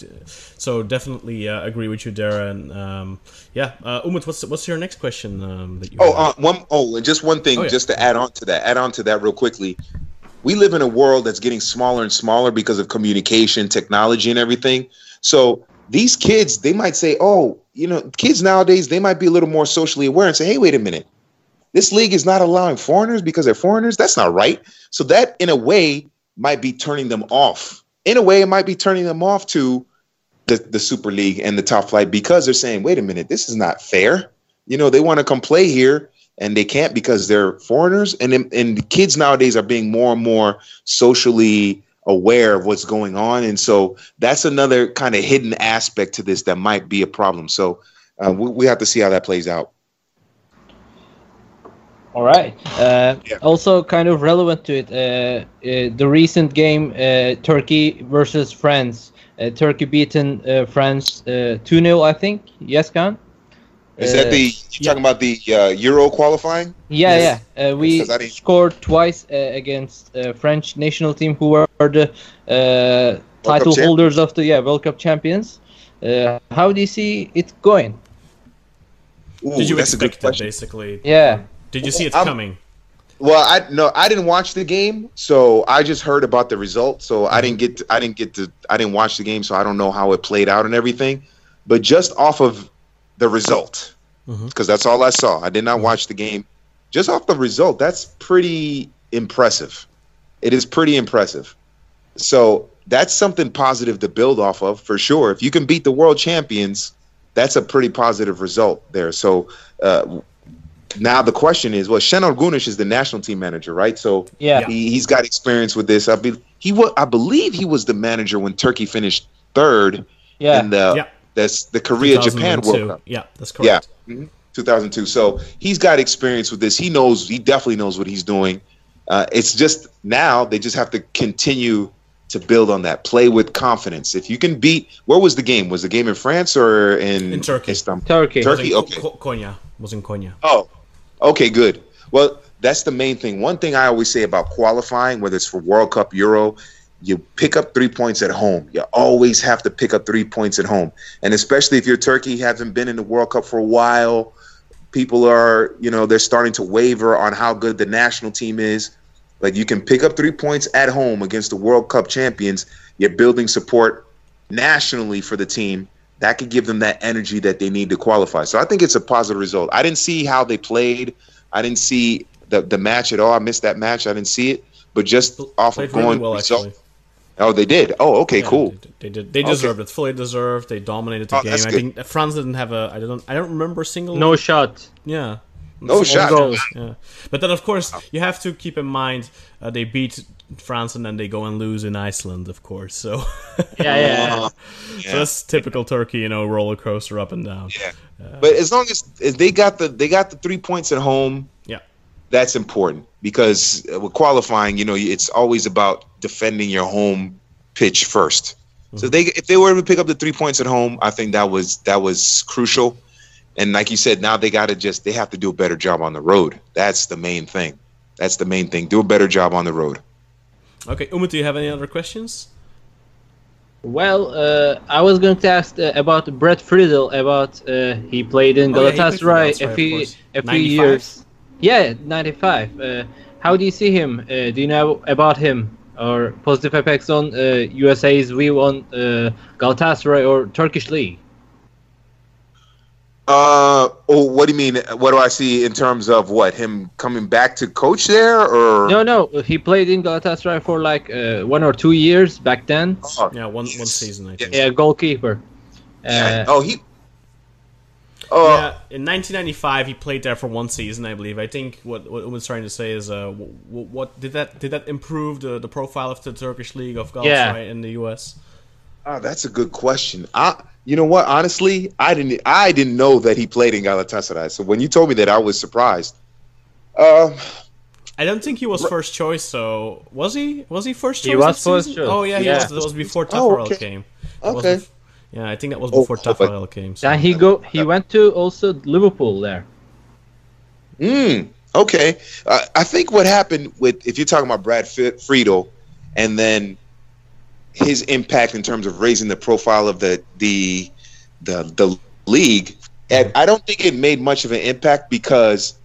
so definitely uh, agree with you, Dara. And um, yeah, uh, Umut, what's what's your next question um, that you? Oh, uh, one oh, and just one thing, oh, yeah. just to add on to that, add on to that real quickly. We live in a world that's getting smaller and smaller because of communication, technology, and everything. So these kids, they might say, "Oh, you know, kids nowadays they might be a little more socially aware and say, "Hey, wait a minute, this league is not allowing foreigners because they're foreigners. That's not right." So that, in a way, might be turning them off in a way, it might be turning them off to the, the Super League and the top flight because they're saying, wait a minute, this is not fair. You know, they want to come play here and they can't because they're foreigners. And, and kids nowadays are being more and more socially aware of what's going on. And so that's another kind of hidden aspect to this that might be a problem. So uh, we, we have to see how that plays out. All right. Uh, Yeah. Also, kind of relevant to it, uh, uh, the recent game, uh, Turkey versus France. Uh, Turkey beaten uh, France uh, 2 0, I think. Yes, Khan? Is Uh, that the, you yeah. talking about the uh, Euro qualifying? Yeah, Yes. yeah. Uh, we Because I didn't- scored twice uh, against uh, French national team, who were the uh, title holders of the yeah World Cup champions. Uh, how do you see it going? Ooh, Did you that's a good expect that, question. basically? Yeah. Did you see it I'm- coming? Well, I no, I didn't watch the game, so I just heard about the result. So I didn't get, to, I didn't get to, I didn't watch the game, so I don't know how it played out and everything. But just off of the result, because that's all I saw. I did not watch the game. Just off the result, that's pretty impressive. It is pretty impressive. So that's something positive to build off of for sure. If you can beat the world champions, that's a pretty positive result there. So uh, now the question is, well, Şenol Güneş is the national team manager, right? So Yeah. Yeah. he, he's got experience with this. I be, he wa- I believe he was the manager when Turkey finished third Yeah. in the Yeah. That's the Korea Japan World Cup. Yeah, that's correct. Yeah. correct. 2002. So he's got experience with this. He knows. He definitely knows what he's doing. Uh, it's just now they just have to continue to build on that. Play with confidence. If you can beat, where was the game? Was the game in France or in In Turkey. Istanbul? Turkey. Turkey? Was in okay. Ko- Konya. Was in Konya. Oh, okay, good. Well, that's the main thing. One thing I always say about qualifying, whether it's for World Cup, Euro, you pick up three points at home. You always have to pick up three points at home. And especially if you're Turkey, haven't been in the World Cup for a while, people are, you know, they're starting to waver on how good the national team is. Like you can pick up three points at home against the World Cup champions. You're building support nationally for the team. That could give them that energy that they need to qualify. So I think it's a positive result. I didn't see how they played. I didn't see the the match at all. I missed that match. I didn't see it. But just off Played of really going well, result- actually. Oh, they did. Oh, okay, Yeah, cool. They, did- they did. They Okay. deserved it. Fully deserved. They dominated the Oh, game. I think France didn't have a. I don't. I don't remember a single. No shot. Yeah. No Single shot. goal, Yeah. But then, of course, you have to keep in mind uh, they beat France and then they go and lose in Iceland, of course. So, Yeah, yeah. Uh, so that's typical Turkey, you know, roller coaster up and down. Yeah. But as long as, as they got the they got the three points at home, Yeah. that's important because uh, with qualifying, you know, it's always about defending your home pitch 1st So if they if they were able to pick up the three points at home, I think that was that was crucial. And like you said, now they got to just they have to do a better job on the road. That's the main thing. That's the main thing. Do a better job on the road. Okay, Umut, do you have any other questions? Well, uh, I was going to ask uh, about Brad Friedel. About uh, he played in Oh, yeah, he Galatasaray Galatasaray, a few a few years. Yeah, ninety five. Uh, how do you see him? Uh, do you know about him or positive effects on uh, USA's view on uh, Galatasaray or Turkish league? Uh oh, what do you mean? What do I see in terms of what him coming back to coach there or No, no, he played in Galatasaray for like uh, one or two years back then. Oh, Yeah, one one season, I think. Yeah, goalkeeper. Yeah. Uh, oh, he. Oh, Yeah, in 1995 he played there for one season, I believe. I think what what was trying to say is, uh, what, what did that did that improve the, the profile of the Turkish league of Galatasaray Yeah. in the U.S.? oh, that's a good question. I, you know what? Honestly, I didn't. I didn't know that he played in Galatasaray. So when you told me that, I was surprised. Um, I don't think he was first choice. So was he? Was he first choice? He was first season? choice. Oh yeah, he Yeah. was. That was before Oh, okay. came. That Okay. Bef- yeah, I think that was Oh, before but- Taffarel came. So. and he go he went to also Liverpool there. mm, okay. Uh, I think what happened with if you're talking about Brad F- Friedel, and then his impact in terms of raising the profile of the the the the league, and I don't think it made much of an impact because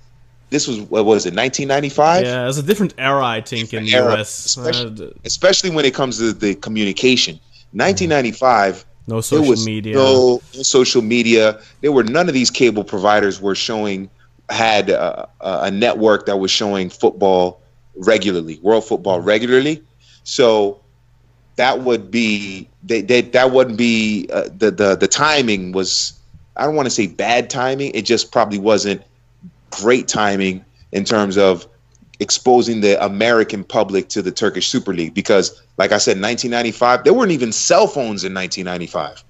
this was what was it 1995. yeah, it was a different era, I think, in the era, U.S. especially- Uh, especially when it comes to the communication. 1995, no social media. no, no social media. There were none of these cable providers were showing had uh, a network that was showing football regularly, world football regularly. So that would be they, they that wouldn't be uh, the the the timing was I don't want to say bad timing. It just probably wasn't great timing in terms of exposing the American public to the Turkish Super League because, like I said, 1995 there weren't even cell phones in 1995.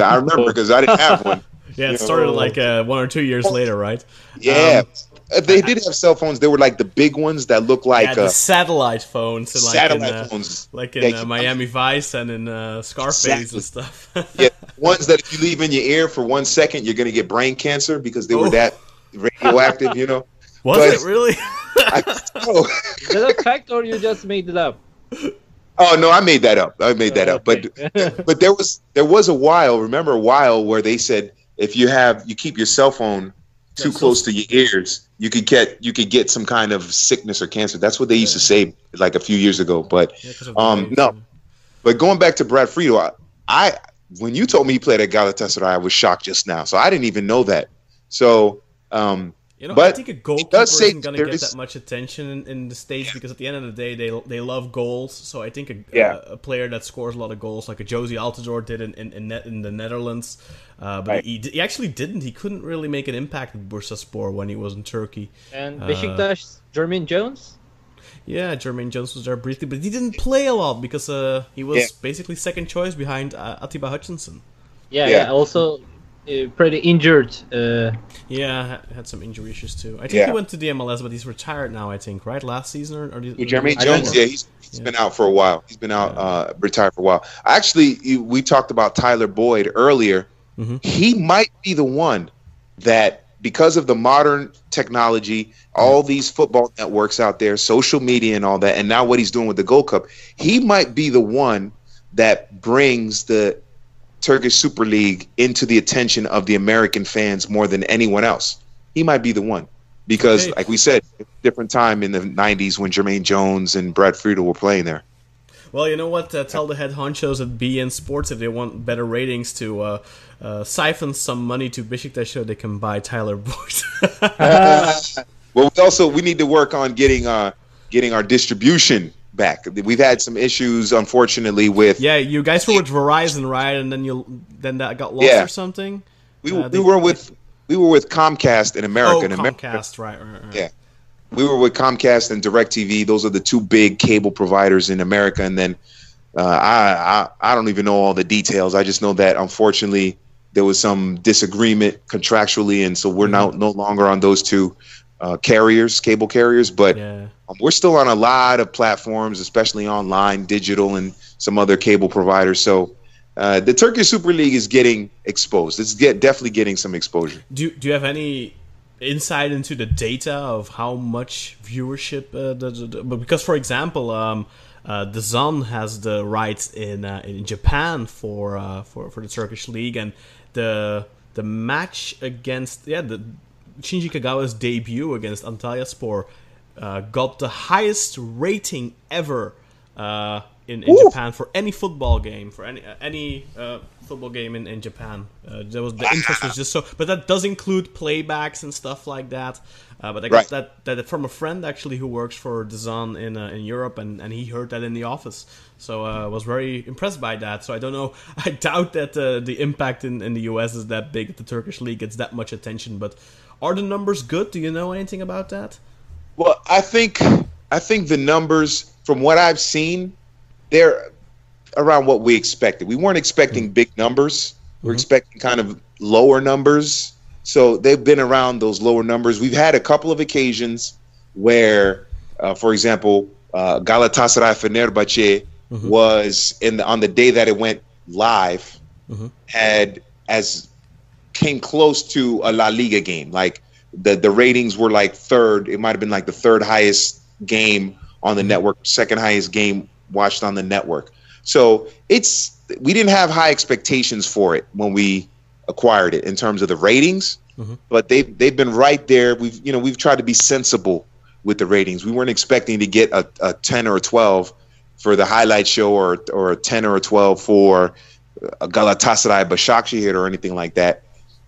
I remember because I didn't have one. Yeah, it started know. like uh, one or two years later, right? Yeah, Um, Uh, they did have cell phones. They were like the big ones that look like yeah, the uh, satellite phones, like satellite in, uh, phones. like in uh, Miami Vice and in uh, Scarface Exactly. and stuff. Yeah, ones that if you leave in your ear for one second, you're gonna get brain cancer because they were Oh. that radioactive. You know. Was But- it really? I, oh. Is that a fact or you just made it up? oh no, I made that up. I made that up. But Okay. but there was there was a while. Remember a while where they said if you have you keep your cell phone too That's so- close to your ears, you could get you could get some kind of sickness or cancer. That's what they used to say like a few years ago. But Yeah, 'cause Um, no. But going back to Brad Friedel, I, I when you told me he played at Galatasaray, I was shocked just now. So I didn't even know that. So um, You know, but I think a it goalkeeper isn't going to get is- that much attention in, in the states because at the end of the day, they they love goals. So I think a, Yeah. a, a player that scores a lot of goals, like a Jozy Altidore did in in, in, net, in the Netherlands, uh, but Right. he, he actually didn't. He couldn't really make an impact at Bursaspor when he was in Turkey. And Uh, Besiktas, Jermaine Jones? Yeah, Jermaine Jones was there briefly, but he didn't play a lot because uh, he was Yeah. basically second choice behind uh, Atiba Hutchinson. Yeah, Yeah. yeah. also uh, pretty injured. Uh, Yeah, had some injury issues too. I think Yeah. he went to the MLS, but he's retired now. I think right last season or, or the, With Jermaine the- Jones, yeah, he's, he's Yeah. been out for a while. He's been out, uh, retired for a while. Actually, we talked about Tyler Boyd earlier. Mhm. He might be the one that, because of the modern technology, all these football networks out there, social media, and all that, and now what he's doing with the Gold Cup, he might be the one that brings the Turkish Super League into the attention of the American fans more than anyone else. He might be the one because, Okay. like we said, different time in the '90s when Jermaine Jones and Brad Friedel were playing there. Well, you know what? Uh, tell the head honchos at beIN Sports if they want better ratings to uh, uh, siphon some money to Besiktas so they can buy Tyler Boyd. well, we also we need to work on getting uh getting our distribution back. We've had some issues, unfortunately, with yeah, you guys were with Verizon, right? And then you then that got lost Yeah. or something. we, uh, we they- were with we were with Comcast in America. Oh, in America, Comcast, right? right, right. Yeah. we were with Comcast and DirecTV. Those are the two big cable providers in America. And then uh, I, I I don't even know all the details. I just know that unfortunately there was some disagreement contractually, and so we're now no longer on those two uh, carriers, cable carriers. But Yeah. um, we're still on a lot of platforms, especially online, digital, and some other cable providers. So. Uh, the Turkish Super League is getting exposed. It's get, definitely getting some exposure. Do Do you have any insight into the data of how much viewership? Uh, the, the, the- but because, for example, um, uh, DAZN has the rights in uh, in Japan for uh, for for the Turkish league, and the the match against yeah the Shinji Kagawa's debut against Antalyaspor uh, got the highest rating ever uh, in, in! Japan for any football game for any uh, any uh, football game in, in Japan. Uh, there was the interest was just so, but that does include playbacks and stuff like that. Uh, but I guess Right. that that from a friend actually who works for DAZN in uh, in Europe, and, and he heard that in the office, so uh, was very impressed by that. So I don't know. I doubt that uh, the impact in, in the US is that big. The Turkish league gets that much attention, but are the numbers good? Do you know anything about that? Well, I think I think the numbers from what I've seen, they're around what we expected. We weren't expecting big numbers. We are expecting kind of lower numbers. So they've been around those lower numbers. We've had a couple of occasions where, uh, for example, uh, Galatasaray Fenerbahce was in the, on the day that it went live had as came close to a La Liga game. Like the the ratings were like third. It might have been like the third highest game on the network, second highest game watched on the network. So it's we didn't have high expectations for it when we acquired it in terms of the ratings, mm-hmm. but they they've been right there. We've you know we've tried to be sensible with the ratings. We weren't expecting to get a, a ten or a twelve for the highlight show or or a ten or a twelve for a Galatasaray Başakşehir or anything like that.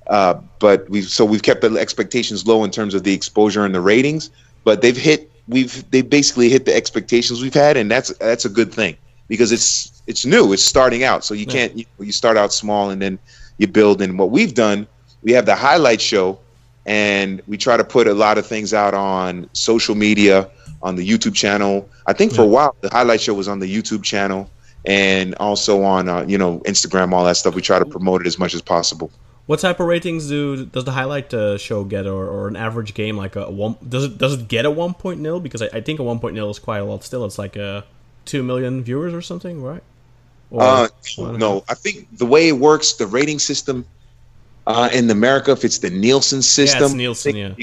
Uh, but we've so we've kept the expectations low in terms of the exposure and the ratings. But they've hit we've they basically hit the expectations we've had, and that's that's a good thing. because it's it's new. It's starting out, so you can't you, you start out small and then you build. And what we've done, we have the highlight show, and we try to put a lot of things out on social media, on the YouTube channel. I think for a while the highlight show was on the YouTube channel and also on uh, you know Instagram, all that stuff. We try to promote it as much as possible. What type of ratings do does the highlight uh, show get, or, or an average game like a one? Does it does it get a 1.0? point nil? Because I, I think a 1.0 point nil is quite a lot. Still, it's like a two million viewers or something, right? Or, Uh, one and a no, I think the way it works, the rating system uh, in America, if it's the Nielsen system, yeah, Nielsen. Yeah,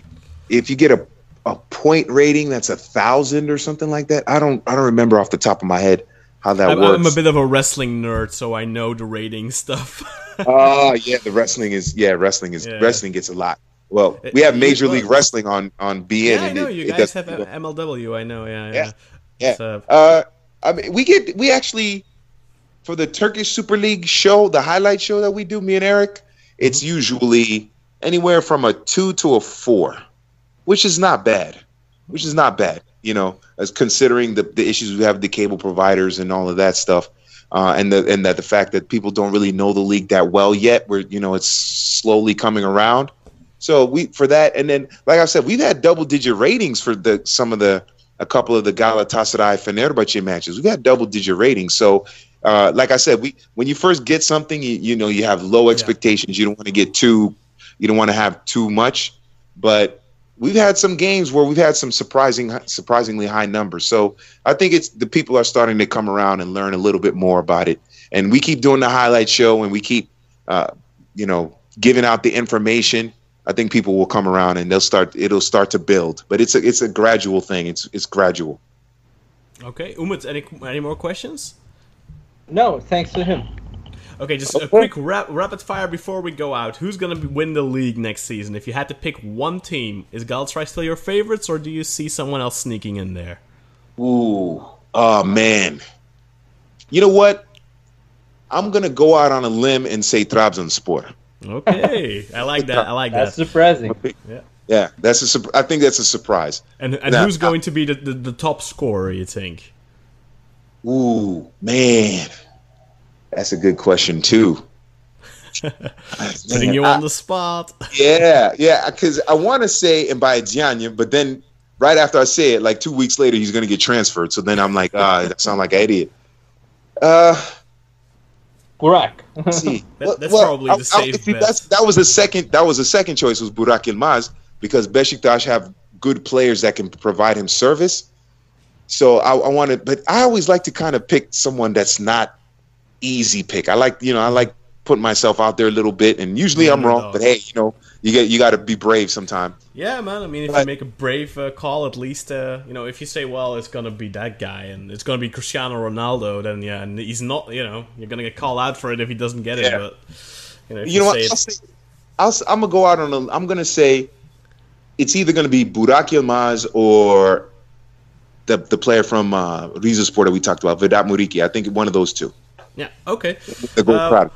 if you get a a point rating that's a thousand or something like that, I don't I don't remember off the top of my head how that I'm, works. I'm a bit of a wrestling nerd, so I know the rating stuff. Ah, yeah, the wrestling is yeah, wrestling is Yeah. wrestling gets a lot. Well, we have Major League Wrestling on on beIN. yeah, I know it- you guys have uh, MLW. I know. Yeah, yeah. Yeah, yeah. Uh, Uh, I mean, we get we actually for the Turkish Super League show, the highlight show that we do, me and Eric, it's Mm-hmm. usually anywhere from a two to a four, which is not bad. Which is not bad, you know, as considering the, the issues we have with the cable providers and all of that stuff. Uh, and the and that the fact that people don't really know the league that well yet, where you know it's slowly coming around. So we for that, and then like I said, we've had double digit ratings for the some of the a couple of the Galatasaray Fenerbahce matches. We've had double digit ratings. So, uh, like I said, we when you first get something, you, you know you have low expectations. You don't want to get too, you don't want to have too much. But we've had some games where we've had some surprising, surprisingly high numbers. So I think it's the people are starting to come around and learn a little bit more about it. And we keep doing the highlight show, and we keep, uh, you know, giving out the information. I think people will come around and they'll start. It'll start to build, but it's a it's a gradual thing. It's it's gradual. okay, Umut, any any more questions? No, thanks to him. Okay, just a quick rap, rapid fire before we go out. Who's gonna be, win the league next season? If you had to pick one team, is Galatasaray still your favorites, or do you see someone else sneaking in there? Ooh, oh man. You know what? I'm gonna go out on a limb and say Trabzonspor. Okay, I like that. I like That's that. That's surprising. Yeah, Yeah, that's a. sup- I think that's a surprise. And and Nah, who's going to be the, the, the top scorer? You think? Ooh, man, that's a good question too. Putting Man, you I- on the spot. Yeah, yeah, because I want to say Mbaye but then right after I say it, like two weeks later, he's gonna get transferred. So then I'm like, ah, that sound like an idiot. Uh, Burak. let's see, That- that's probably the safe see, bet. that's, that was the second. That was the second choice was Burak Yilmaz because Besiktas have good players that can provide him service. So I, I wanted, but I always like to kind of pick someone that's not easy pick. I like, you know, I like putting myself out there a little bit, and usually I'm wrong. But hey, you know, you get you got to be brave sometime. Yeah, man. I mean, if you make a brave uh, call, at least uh, you know if you say, "Well, it's gonna be that guy," and it's gonna be Cristiano Ronaldo, then yeah, and he's not. You know, you're gonna get called out for it if he doesn't get it. Yeah. But you know, if You know what? I'll it- say, I'll, I'm gonna go out on a. I'm gonna say it's either gonna be Burak Yilmaz or the the player from uh, Rizespor that we talked about, Vedat Muriqi. I think one of those two. Yeah, okay. The gold Uh.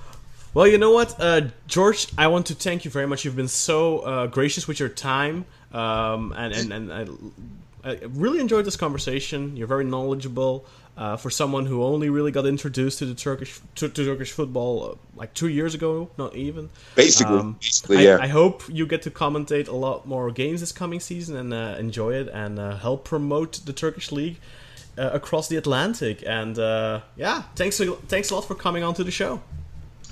Well, you know what, uh, George, I want to thank you very much. You've been so uh, gracious with your time, um, and and and I, I really enjoyed this conversation. You're very knowledgeable. Uh, for someone who only really got introduced to the Turkish to, to Turkish football uh, like two years ago, not even. Basically, Um, basically, I, yeah. I hope you get to commentate a lot more games this coming season and uh, enjoy it and uh, help promote the Turkish league uh, across the Atlantic. And uh, yeah, thanks a, thanks a lot for coming on to the show.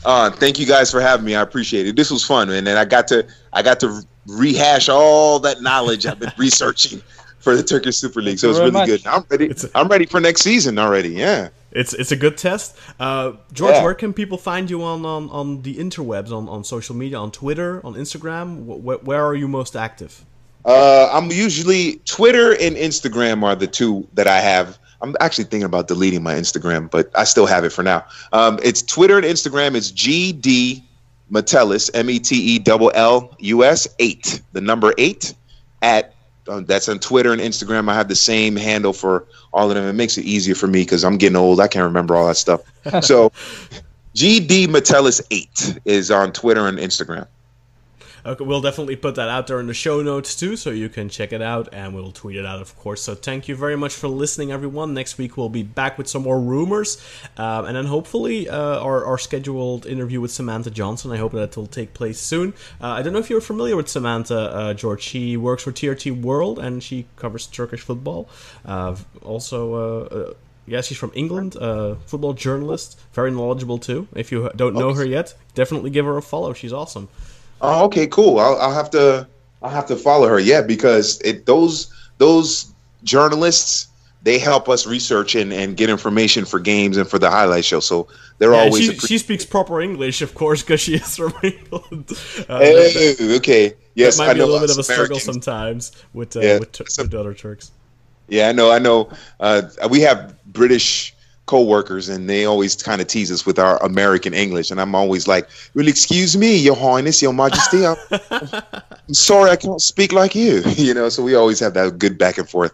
Uh, thank you guys for having me. I appreciate it. This was fun, man, and I got to I got to rehash all that knowledge I've been researching for the Turkish Super League. So it's Thank really you very good. I'm ready. It's a- I'm ready for next season already. Yeah. It's it's a good test. Uh, George, Yeah. where can people find you on, on, on the interwebs, on, on social media, on Twitter, on Instagram? Wh- wh- where are you most active? Uh, I'm usually Twitter and Instagram are the two that I have. I'm actually thinking about deleting my Instagram, but I still have it for now. Um, it's Twitter and Instagram. It's GD Metellus, M E T E L L U S eight, the number eight. At um, that's on Twitter and Instagram. I have the same handle for all of them. It makes it easier for me because I'm getting old. I can't remember all that stuff. So GD Metellus eight is on Twitter and Instagram. Okay, we'll definitely put that out there in the show notes too, so you can check it out, and we'll tweet it out, of course. So thank you very much for listening, everyone. Next week we'll be back with some more rumors, um, and then hopefully uh, our, our scheduled interview with Samantha Johnson. I hope that will take place soon. Uh, I don't know if you're familiar with Samantha uh, George. She works for TRT World, and she covers Turkish football. Uh, also. Uh, yeah, she's from England, uh, football journalist, very knowledgeable too. If you don't know her yet, definitely give her a follow. She's awesome. Oh, okay, cool. I'll, I'll have to I'll have to follow her. Yeah, because it those those journalists they help us research and, and get information for games and for the highlight show. So they're Yeah, always she, she speaks proper English, of course, because she is from England. Uh, Hey, that, okay. Yes, that might I be a little bit of a us struggle sometimes with uh, Yeah, with, so- with other Turks. Yeah, I know. I know. Uh, we have British co-workers, and they always kind of tease us with our American English, and I'm always like, "Well, excuse me, Your Highness, Your Majesty, I'm, I'm sorry, I can't speak like you." You know, so we always have that good back and forth.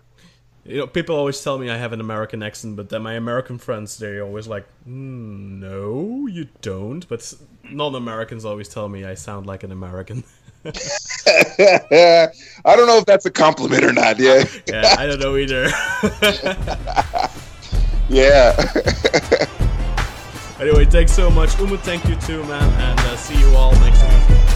You know, people always tell me I have an American accent, but then my American friends they're always like, mm, no, you don't. But non-Americans always tell me I sound like an American. I don't know if that's a compliment or not. Yeah, yeah, I don't know either. Yeah. anyway, thanks so much, Umut. Thank you too, man, and uh, see you all next week.